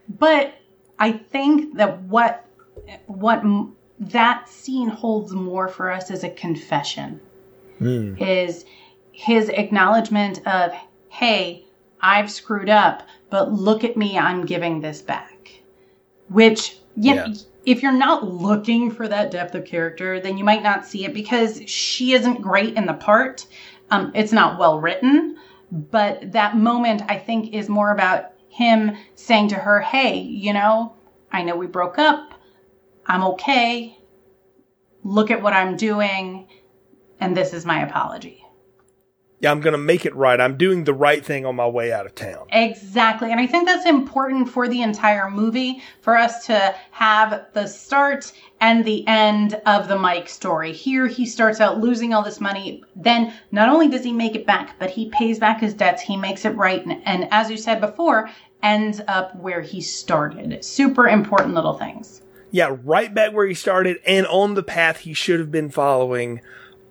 But I think that what, what that scene holds more for us is a confession mm. is his acknowledgement of, hey, I've screwed up, but look at me, I'm giving this back. Which, yeah, if you're not looking for that depth of character, then you might not see it because she isn't great in the part. Um, it's not well written, but that moment I think is more about him saying to her, hey, you know, I know we broke up. I'm okay. Look at what I'm doing and this is my apology. Yeah, I'm going to make it right. I'm doing the right thing on my way out of town. Exactly. And I think that's important for the entire movie for us to have the start and the end of the Mike story. Here, he starts out losing all this money. Then, not only does he make it back, but he pays back his debts. He makes it right. And, and as you said before, ends up where he started. Super important little things. Yeah, right back where he started and on the path he should have been following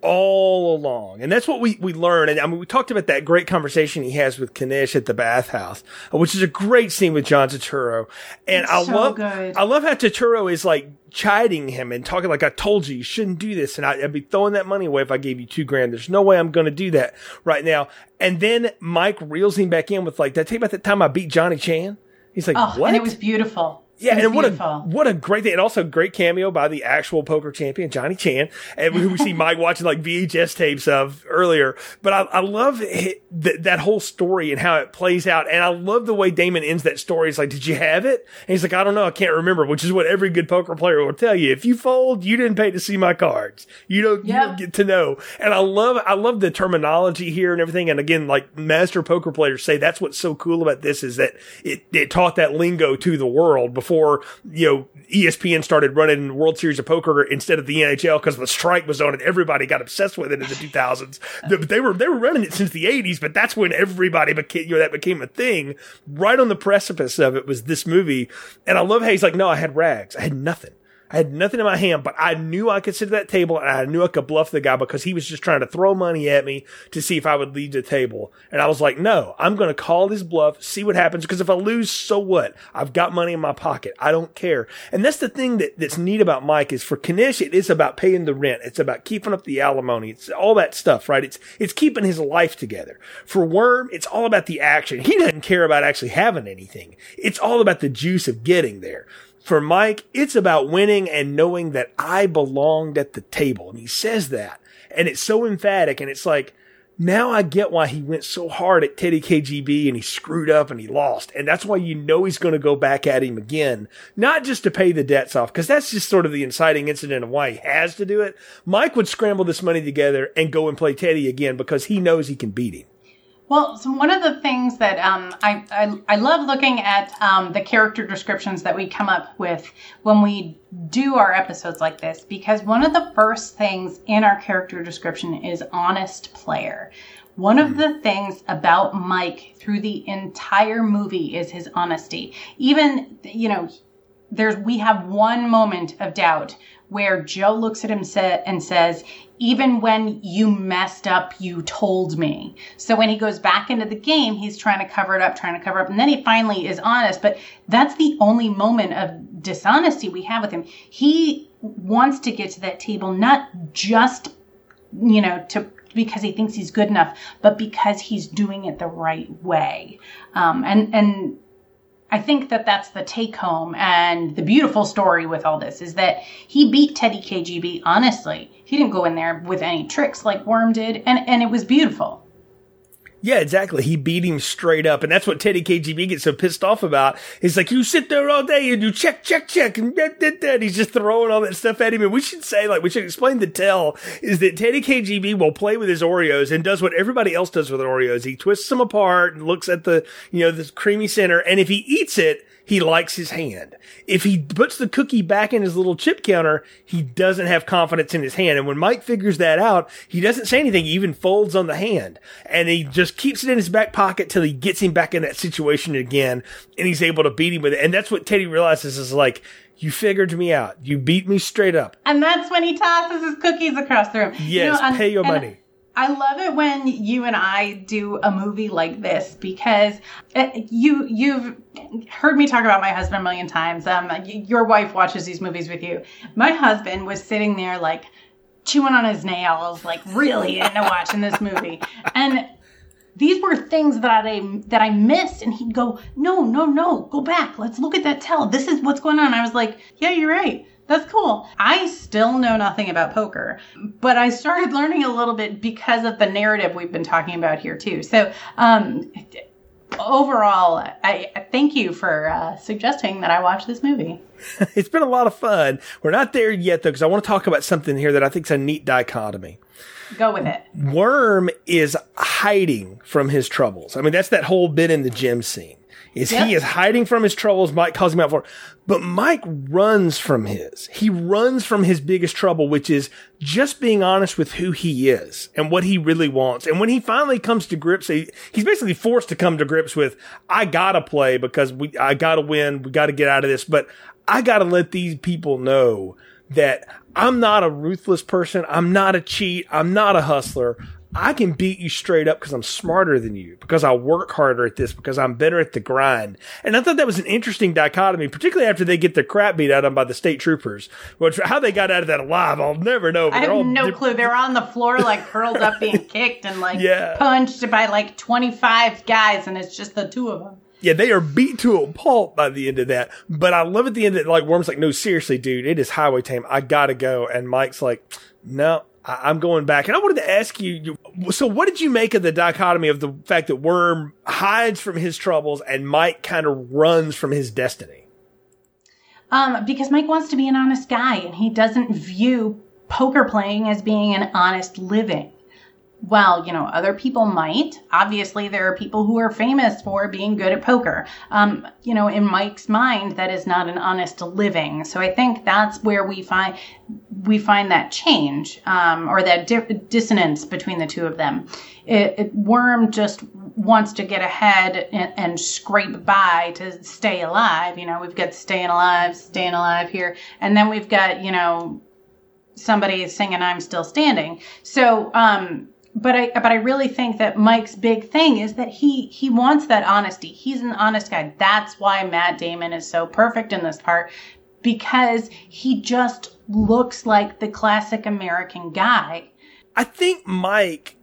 all along. And that's what we, we learn. And I mean, we talked about that great conversation he has with Knish at the bathhouse, which is a great scene with John Turturro. And it's I so love, good. I love how Turturro is like chiding him and talking like, I told you, you shouldn't do this. And I, would be throwing that money away if I gave you two grand. There's no way I'm going to do that right now. And then Mike reels him back in with like, did I tell you about the time I beat Johnny Chan? He's like, oh, what? And it was beautiful. Yeah, and what a what a great thing, and also great cameo by the actual poker champion Johnny Chan, and who we see [laughs] Mike watching like VHS tapes of earlier. But I, I love it, th- that whole story and how it plays out, and I love the way Damon ends that story. It's like, did you have it? And he's like, I don't know, I can't remember. Which is what every good poker player will tell you. If you fold, you didn't pay to see my cards. You don't, yep. you don't get to know. And I love I love the terminology here and everything. And again, like master poker players say, that's what's so cool about this is that it it taught that lingo to the world before, you know, ESPN started running World Series of Poker instead of the NHL because the strike was on and everybody got obsessed with it in the 2000s. they were, they were running it since the 80s, but that's when everybody became, you know, that became a thing. Right on the precipice of it was this movie. And I love how he's like, no, I had rags. I had nothing. I had nothing in my hand, but I knew I could sit at that table and I knew I could bluff the guy because he was just trying to throw money at me to see if I would leave the table. And I was like, no, I'm going to call this bluff, see what happens. Because if I lose, so what? I've got money in my pocket. I don't care. And that's the thing that, that's neat about Mike is for Knish, it is about paying the rent. It's about keeping up the alimony. It's all that stuff, right? It's, it's keeping his life together. For Worm, it's all about the action. He doesn't care about actually having anything. It's all about the juice of getting there For Mike, it's about winning and knowing that I belonged at the table. And he says that. And it's so emphatic. And it's like, now I get why he went so hard at Teddy KGB and he screwed up and he lost. And that's why you know he's going to go back at him again, not just to pay the debts off, because that's just sort of the inciting incident of why he has to do it. Mike would scramble this money together and go and play Teddy again because he knows he can beat him. Well, so one of the things that um, I, I, I love looking at um, the character descriptions that we come up with when we do our episodes like this, because one of the first things in our character description is honest player. One of the things about Mike through the entire movie is his honesty. Even, you know, there's we have one moment of doubt where Joe looks at him and says, even when you messed up, you told me. So when he goes back into the game, he's trying to cover it up, trying to cover up. And then he finally is honest. But that's the only moment of dishonesty we have with him. He wants to get to that table, not just, you know, to because he thinks he's good enough, but because he's doing it the right way. Um, and, and I think that that's the take home and the beautiful story with all this is that he beat Teddy KGB honestly. He didn't go in there with any tricks like Worm did, and, and it was beautiful. Yeah, exactly. He beat him straight up. And that's what Teddy KGB gets so pissed off about. He's like, you sit there all day and you check, check, check. And he's just throwing all that stuff at him. And we should say, like, we should explain the tell is that Teddy KGB will play with his Oreos and does what everybody else does with Oreos. He twists them apart and looks at the, you know, the creamy center. And if he eats it, he likes his hand. If he puts the cookie back in his little chip counter, he doesn't have confidence in his hand. And when Mike figures that out, he doesn't say anything. He even folds on the hand and he just keeps it in his back pocket till he gets him back in that situation again and he's able to beat him with it. And that's what Teddy realizes is like, you figured me out. You beat me straight up. And that's when he tosses his cookies across the room. Yes, you know, pay your money. I love it when you and I do a movie like this because uh, you you've heard me talk about my husband a million times. Um, your wife watches these movies with you. My husband was sitting there like chewing on his nails, like really into watching this movie, and these were things that I that I missed, and he'd go, "No, no, no, go back. Let's look at that tell. This is what's going on." I was like, "Yeah, you're right." That's cool. I still know nothing about poker, but I started learning a little bit because of the narrative we've been talking about here too. So, um, overall, I, I thank you for uh, suggesting that I watch this movie. [laughs] it's been a lot of fun. We're not there yet though, because I want to talk about something here that I think is a neat dichotomy. Go with it. Worm is hiding from his troubles. I mean, that's that whole bit in the gym scene is yep. he is hiding from his troubles. Mike calls him out for it. But Mike runs from his. He runs from his biggest trouble, which is just being honest with who he is and what he really wants. And when he finally comes to grips, he, he's basically forced to come to grips with, I gotta play because we, I gotta win. We gotta get out of this, but I gotta let these people know that I'm not a ruthless person. I'm not a cheat. I'm not a hustler. I can beat you straight up because I'm smarter than you, because I work harder at this, because I'm better at the grind. And I thought that was an interesting dichotomy, particularly after they get their crap beat out of them by the state troopers. Which how they got out of that alive, I'll never know. I have all, no clue. They were on the floor like curled up, being [laughs] kicked and like yeah. punched by like 25 guys, and it's just the two of them. Yeah, they are beat to a pulp by the end of that. But I love at the end that like Worm's like, no, seriously, dude, it is highway time. I gotta go. And Mike's like, no, I'm going back, and I wanted to ask you. So, what did you make of the dichotomy of the fact that Worm hides from his troubles and Mike kind of runs from his destiny? Um, because Mike wants to be an honest guy, and he doesn't view poker playing as being an honest living well, you know, other people might. Obviously, there are people who are famous for being good at poker. Um, you know, in Mike's mind, that is not an honest living. So I think that's where we find we find that change um, or that di- dissonance between the two of them. It, it, Worm just wants to get ahead and, and scrape by to stay alive. You know, we've got staying alive, staying alive here, and then we've got you know somebody singing "I'm Still Standing." So. Um, but I but I really think that Mike's big thing is that he he wants that honesty. He's an honest guy. That's why Matt Damon is so perfect in this part because he just looks like the classic American guy. I think Mike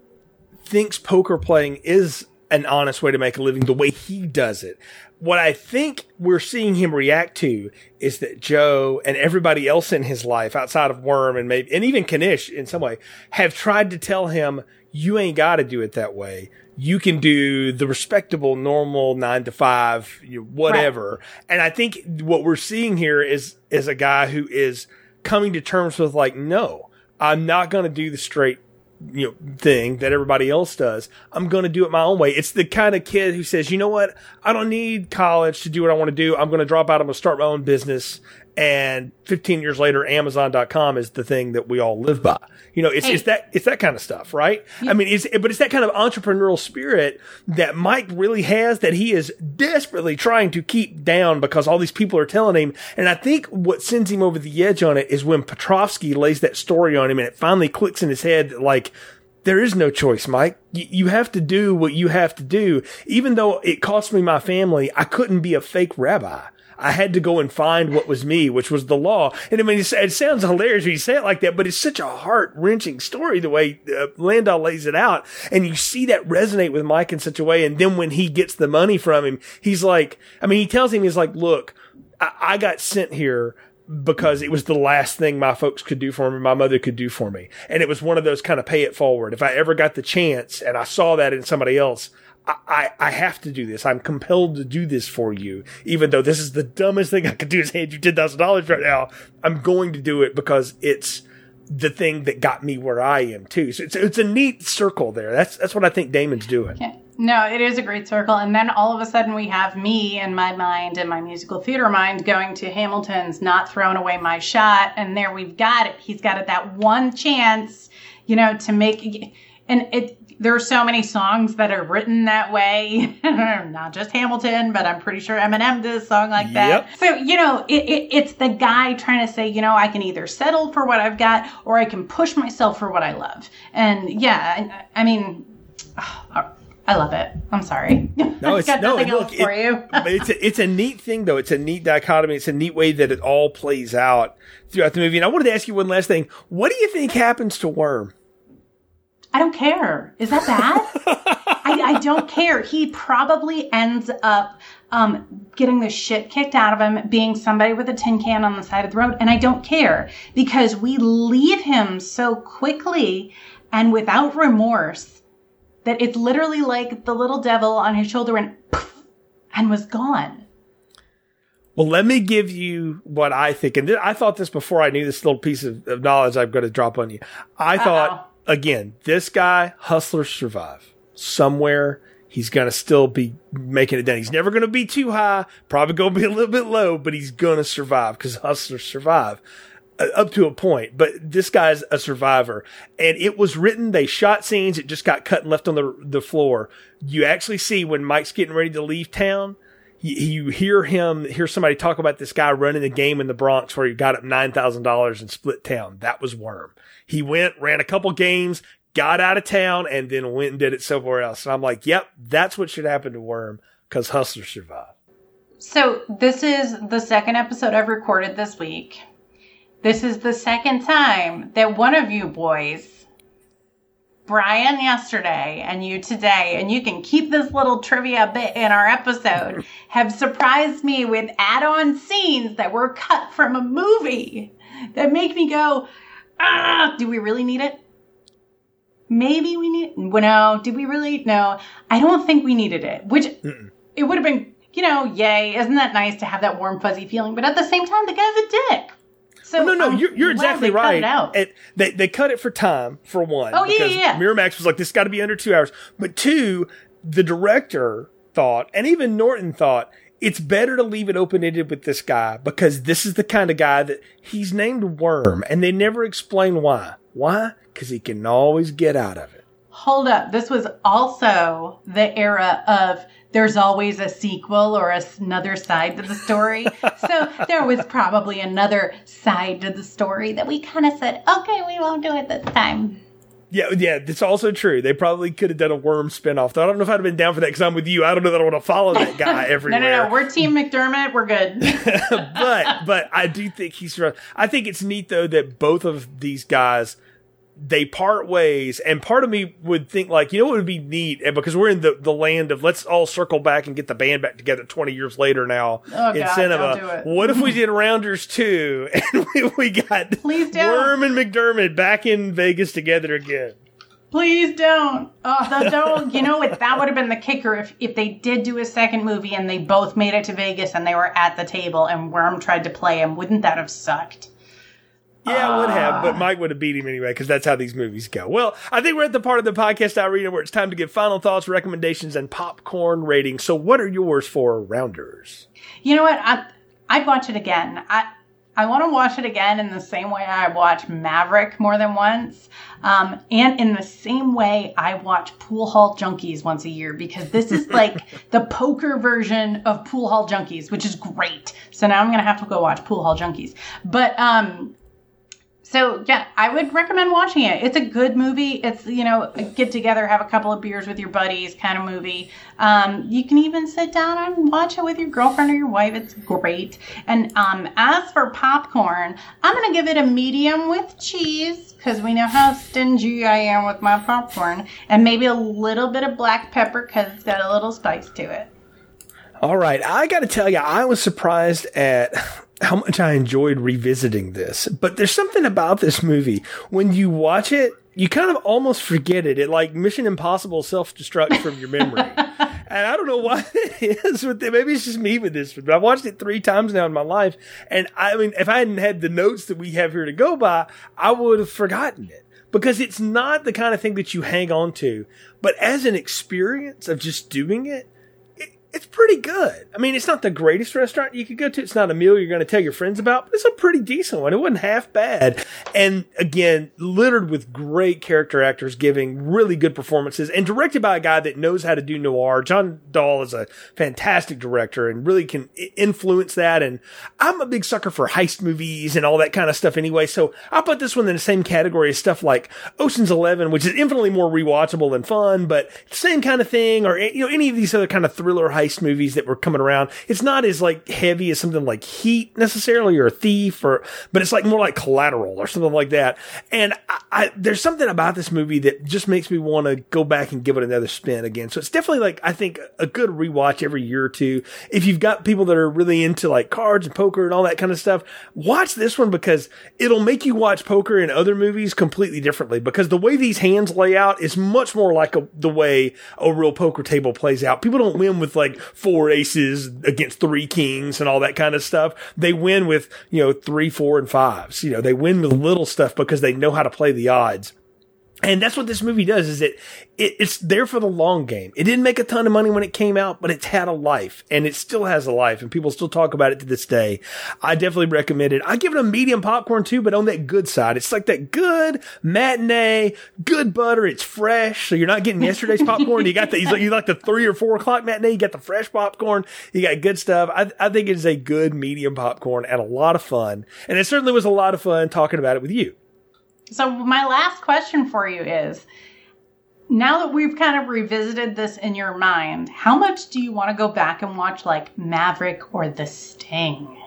thinks poker playing is an honest way to make a living the way he does it. What I think we're seeing him react to is that Joe and everybody else in his life outside of Worm and maybe, and even Knish in some way have tried to tell him, you ain't got to do it that way. You can do the respectable, normal nine to five, you know, whatever. Right. And I think what we're seeing here is, is a guy who is coming to terms with like, no, I'm not going to do the straight you know thing that everybody else does. I'm going to do it my own way. It's the kind of kid who says, "You know what? I don't need college to do what I want to do. I'm going to drop out. I'm going to start my own business." And 15 years later, Amazon.com is the thing that we all live by. You know, it's, hey. it's that, it's that kind of stuff, right? Yeah. I mean, it's, but it's that kind of entrepreneurial spirit that Mike really has that he is desperately trying to keep down because all these people are telling him. And I think what sends him over the edge on it is when Petrovsky lays that story on him and it finally clicks in his head that like, there is no choice, Mike. Y- you have to do what you have to do. Even though it cost me my family, I couldn't be a fake rabbi. I had to go and find what was me, which was the law. And I mean, it sounds hilarious when you say it like that, but it's such a heart wrenching story the way uh, Landau lays it out. And you see that resonate with Mike in such a way. And then when he gets the money from him, he's like, I mean, he tells him, he's like, look, I, I got sent here because it was the last thing my folks could do for me, my mother could do for me. And it was one of those kind of pay it forward. If I ever got the chance and I saw that in somebody else, I, I have to do this. I'm compelled to do this for you, even though this is the dumbest thing I could do is hand you ten thousand dollars right now. I'm going to do it because it's the thing that got me where I am too. So it's it's a neat circle there. That's that's what I think Damon's doing. Yeah. No, it is a great circle. And then all of a sudden we have me in my mind and my musical theater mind going to Hamilton's not throwing away my shot. And there we've got it. He's got it that one chance, you know, to make and it there are so many songs that are written that way. [laughs] Not just Hamilton, but I'm pretty sure Eminem did a song like that. Yep. So, you know, it, it, it's the guy trying to say, you know, I can either settle for what I've got or I can push myself for what I love. And yeah, I, I mean, oh, [sighs] I love it. I'm sorry. [laughs] No, it's no. Look, for it, you. [laughs] it's a, it's a neat thing though. It's a neat dichotomy. It's a neat way that it all plays out throughout the movie. And I wanted to ask you one last thing. What do you think happens to Worm? I don't care. Is that bad? I, I, don't care. He probably ends up um, getting the shit kicked out of him, being somebody with a tin can on the side of the road. And I don't care because we leave him so quickly and without remorse that it's literally like the little devil on his shoulder went poof, and was gone. Well, let me give you what I think. And th- I thought this before I knew this little piece of, of knowledge I'm going to drop on you. I Uh-oh. thought again, this guy, hustlers survive. Somewhere he's going to still be making it down. He's never going to be too high, probably going to be a little bit low, but he's going to survive because hustlers survive uh, up to a point. But this guy's a survivor. And it was written, they shot scenes, it just got cut and left on the, the floor. You actually see when Mike's getting ready to leave town, you, you hear him, hear somebody talk about this guy running the game in the Bronx where he got up $9,000 and split town. That was Worm. He went, ran a couple games, got out of town, and then went and did it somewhere else. And I'm like, yep, that's what should happen to Worm because Hustler survived. So this is the second episode I've recorded this week. This is the second time that one of you boys, Brian yesterday and you today, and you can keep this little trivia bit in our episode, [laughs] have surprised me with add on scenes that were cut from a movie that make me go, ah, do we really need it? Maybe we need, well, no, did we really? No, I don't think we needed it, which Mm-mm. it would have been, you know, yay. Isn't that nice to have that warm, fuzzy feeling? But at the same time, the guy's a dick. So no, no, no, you're, you're exactly right. It, they they cut it for time for one. Oh yeah, yeah. Miramax was like, this got to be under two hours. But two, the director thought, and even Norton thought, it's better to leave it open ended with this guy because this is the kind of guy that he's named Worm and they never explain why. Why? Because he can always get out of it. Hold up. This was also the era of there's always a sequel or another side to the story. [laughs] so there was probably another side to the story that we kind of said, okay, we won't do it this time. Yeah, yeah, it's also true. They probably could have done a worm spinoff. Though I don't know if I'd have been down for that because I'm with you. I don't know that I want to follow that guy everywhere. [laughs] no, no, no. We're Team McDermott. We're good. [laughs] but but I do think he's. I think it's neat though that both of these guys they part ways and part of me would think like you know what would be neat and because we're in the, the land of let's all circle back and get the band back together 20 years later now Oh, in God, cinema don't do it. what if we did rounders 2 [laughs] and we, we got Please don't. worm and mcdermott back in vegas together again Please don't. Oh, the, don't. You know what? That would have been the kicker if, if they did do a second movie and they both made it to Vegas and they were at the table and Worm tried to play him. Wouldn't that have sucked? Yeah, it would have, Ah. but Mike would have beat him anyway because that's how these movies go. Well, I think we're at the part of the podcast arena where it's time to give final thoughts, recommendations, and popcorn ratings. So, what are yours for Rounders? You know what? I, I'd watch it again. I I want to watch it again in the same way I watch Maverick more than once, um, and in the same way I watch Pool Hall Junkies once a year because this is [laughs] like the poker version of Pool Hall Junkies, which is great. So now I'm gonna have to go watch Pool Hall Junkies. But um, so yeah, I would recommend watching it. It's a good movie. It's you know get together, have a couple of beers with your buddies kind of movie. Um, you can even sit down and watch it with your girlfriend or your wife. It's great. And um, as for popcorn, I'm gonna give it a medium with cheese because we know how stingy I am with my popcorn, and maybe a little bit of black pepper because it's got a little spice to it. All right, I got to tell you, I was surprised at how much I enjoyed revisiting this. But there's something about this movie when you watch it, you kind of almost forget it. It like Mission Impossible self destructs from your memory. [laughs] and I don't know why [laughs] it is with it. Maybe it's just me with this, but I've watched it three times now in my life. And I mean, if I hadn't had the notes that we have here to go by, I would have forgotten it because it's not the kind of thing that you hang on to. But as an experience of just doing it- it's pretty good. I mean, it's not the greatest restaurant you could go to. It's not a meal you're going to tell your friends about, but it's a pretty decent one. It wasn't half bad. And again, littered with great character actors giving really good performances and directed by a guy that knows how to do noir. John Dahl is a fantastic director and really can influence that. And I'm a big sucker for heist movies and all that kind of stuff anyway. So I put this one in the same category as stuff like Ocean's Eleven, which is infinitely more rewatchable and fun, but same kind of thing, or you know, any of these other kind of thriller movies that were coming around. It's not as like heavy as something like Heat necessarily, or Thief, or but it's like more like Collateral or something like that. And I, I there's something about this movie that just makes me want to go back and give it another spin again. So it's definitely like I think a good rewatch every year or two. If you've got people that are really into like cards and poker and all that kind of stuff, watch this one because it'll make you watch poker and other movies completely differently because the way these hands lay out is much more like a, the way a real poker table plays out. People don't win with like four aces against three kings and all that kind of stuff. They win with, you know, three, four, and fives. You know, they win with little stuff because they know how to play the odds. And that's what this movie does is it, it it's there for the long game. It didn't make a ton of money when it came out, but it's had a life and it still has a life and people still talk about it to this day. I definitely recommend it. I give it a medium popcorn too, but on that good side. It's like that good matinee, good butter. It's fresh. So you're not getting yesterday's popcorn. You got the, you like the three or four o'clock matinee. You got the fresh popcorn. You got good stuff. I, I think it is a good medium popcorn and a lot of fun. And it certainly was a lot of fun talking about it with you. So my last question for you is now that we've kind of revisited this in your mind, how much do you want to go back and watch like Maverick or The Sting?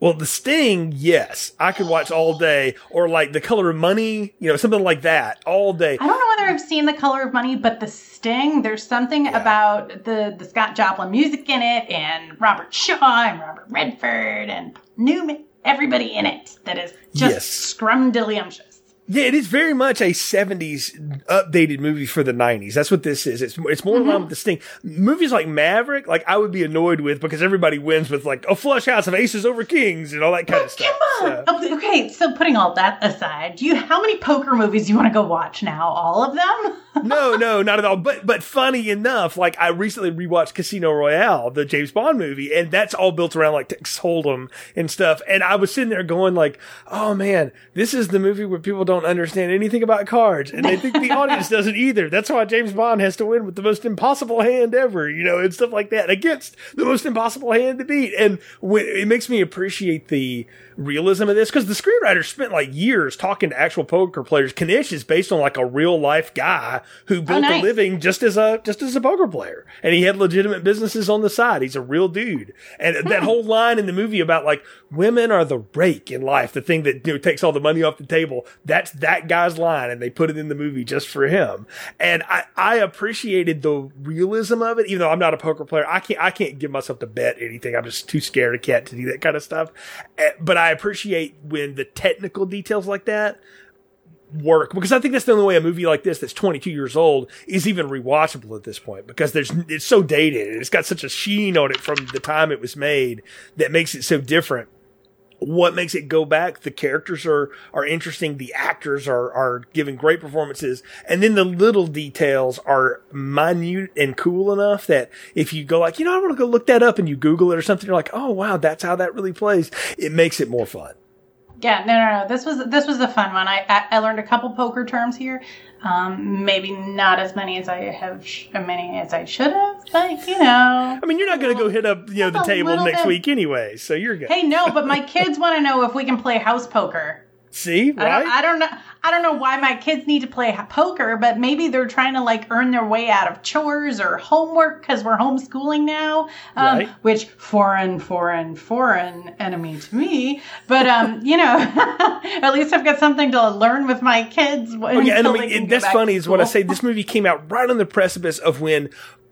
Well, The Sting, yes, I could watch all day, or like The Color of Money, you know, something like that, all day. I don't know whether I've seen The Color of Money, but The Sting, there's something about the, the Scott Joplin music in it and Robert Shaw and Robert Redford and Newman, everybody in it that is just Yes. scrumdiddlyumptious. Yeah, it is very much a '70s updated movie for the '90s. That's what this is. It's it's more aligned mm-hmm. with the Sting. Movies like Maverick, like I would be annoyed with because everybody wins with like a flush house of aces over kings and all that kind of stuff. Come on. So- okay, so putting all that aside, do you how many poker movies do you want to go watch now? All of them? [laughs] no, no, not at all. But but funny enough, like I recently rewatched Casino Royale, the James Bond movie, and that's all built around like Texas Hold'em and stuff. And I was sitting there going like, oh man, this is the movie where people don't understand anything about cards, and they think the [laughs] audience doesn't either. That's why James Bond has to win with the most impossible hand ever, you know, and stuff like that against the most impossible hand to beat. And when, it makes me appreciate the realism of this because the screenwriter spent like years talking to actual poker players. Knish is based on like a real life guy who oh, built nice. a living just as a just as a poker player, and he had legitimate businesses on the side. He's a real dude, and that hmm. whole line in the movie about like women are the rake in life, the thing that you know, takes all the money off the table. That's that guy's line and they put it in the movie just for him. And I, I appreciated the realism of it, even though I'm not a poker player. I can't, I can't give myself to bet anything. I'm just too scared of cat to do that kind of stuff. Eh, but I appreciate when the technical details like that work because I think that's the only way a movie like this that's 22 years old is even rewatchable at this point because there's it's so dated and it's got such a sheen on it from the time it was made that makes it so different what makes it go back. The characters are are interesting. The actors are are giving great performances. And then the little details are minute and cool enough that if you go like you know i want to go look that up and you google it or something you're like oh wow that's how that really plays it makes it more fun yeah, no, no, no. This was this was a fun one. I I, I learned a couple poker terms here. Um, maybe not as many as I have, sh- many as I should have, but you know. I mean, you're not going to go hit up you know the table next bit. week anyway, so you're good. Hey, no, but my kids want to know if we can play house poker. See, right? I don't, I don't, know. I don't know why my kids need to play poker, but maybe they're trying to like earn their way out of chores or homework because we're homeschooling now. Um, right. Which foreign, foreign, foreign enemy to me. But um, [laughs] you know, [laughs] at least I've got something to learn with my kids. Oh yeah, and I mean, that's funny is what I say. This movie came out right on the precipice of when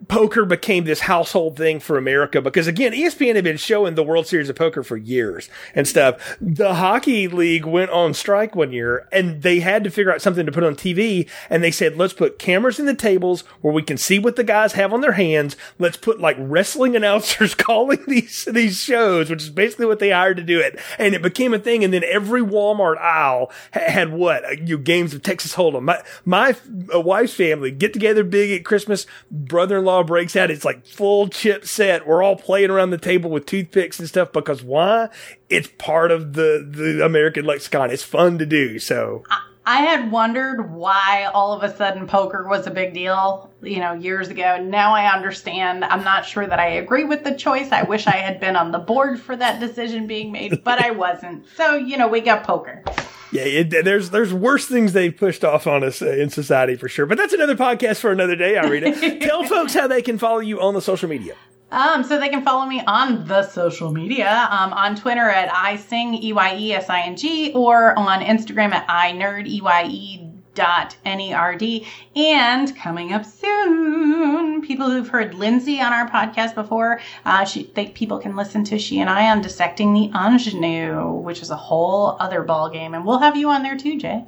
poker became this household thing for America because again, ESPN had been showing the World Series of Poker for years and stuff. The hockey league went on strike one year and they had to figure out something to put on TV and they said, let's put cameras in the tables where we can see what the guys have on their hands. Let's put like wrestling [laughs] announcers calling these, these shows, which is basically what they hired to do it. And it became a thing. And then every Walmart aisle had what? Uh, you know, games of Texas Hold'em. My, my uh, wife's family get together big at Christmas, brother-in-law law breaks out. It's like full chip set. We're all playing around the table with toothpicks and stuff because why? It's part of the, the American lexicon. It's fun to do. So. I had wondered why all of a sudden poker was a big deal, you know, years ago. Now I understand. I'm not sure that I agree with the choice. I wish I had been on the board for that decision being made, but I wasn't. So, you know, we got poker. Yeah, it, there's there's worse things they've pushed off on us uh, in society for sure. But that's another podcast for another day. I. [laughs] Tell folks how they can follow you on the social media. Um, so they can follow me on the social media, um, on Twitter at I sing E Y E S I N G, or on Instagram at I nerd E Y E dot N-E-R-D. And coming up soon, people who've heard Lindsay on our podcast before, uh, she, they, people can listen to she and I on Dissecting the Ingenue, which is a whole other ball game. And we'll have you on there too, Jay.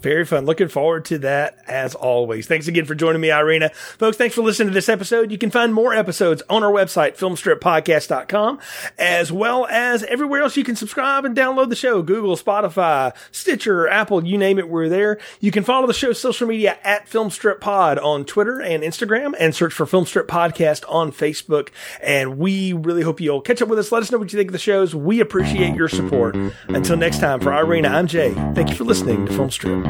Very fun. Looking forward to that as always. Thanks again for joining me, Irina. Folks, thanks for listening to this episode. You can find more episodes on our website, filmstrippodcast.com, as well as everywhere else you can subscribe and download the show. Google, Spotify, Stitcher, Apple, you name it, we're there. You can follow the show's social media at Filmstrip Pod on Twitter and Instagram and search for Filmstrip Podcast on Facebook. And we really hope you'll catch up with us. Let us know what you think of the shows. We appreciate your support. Until next time, for Irina, I'm Jay. Thank you for listening to Filmstrip.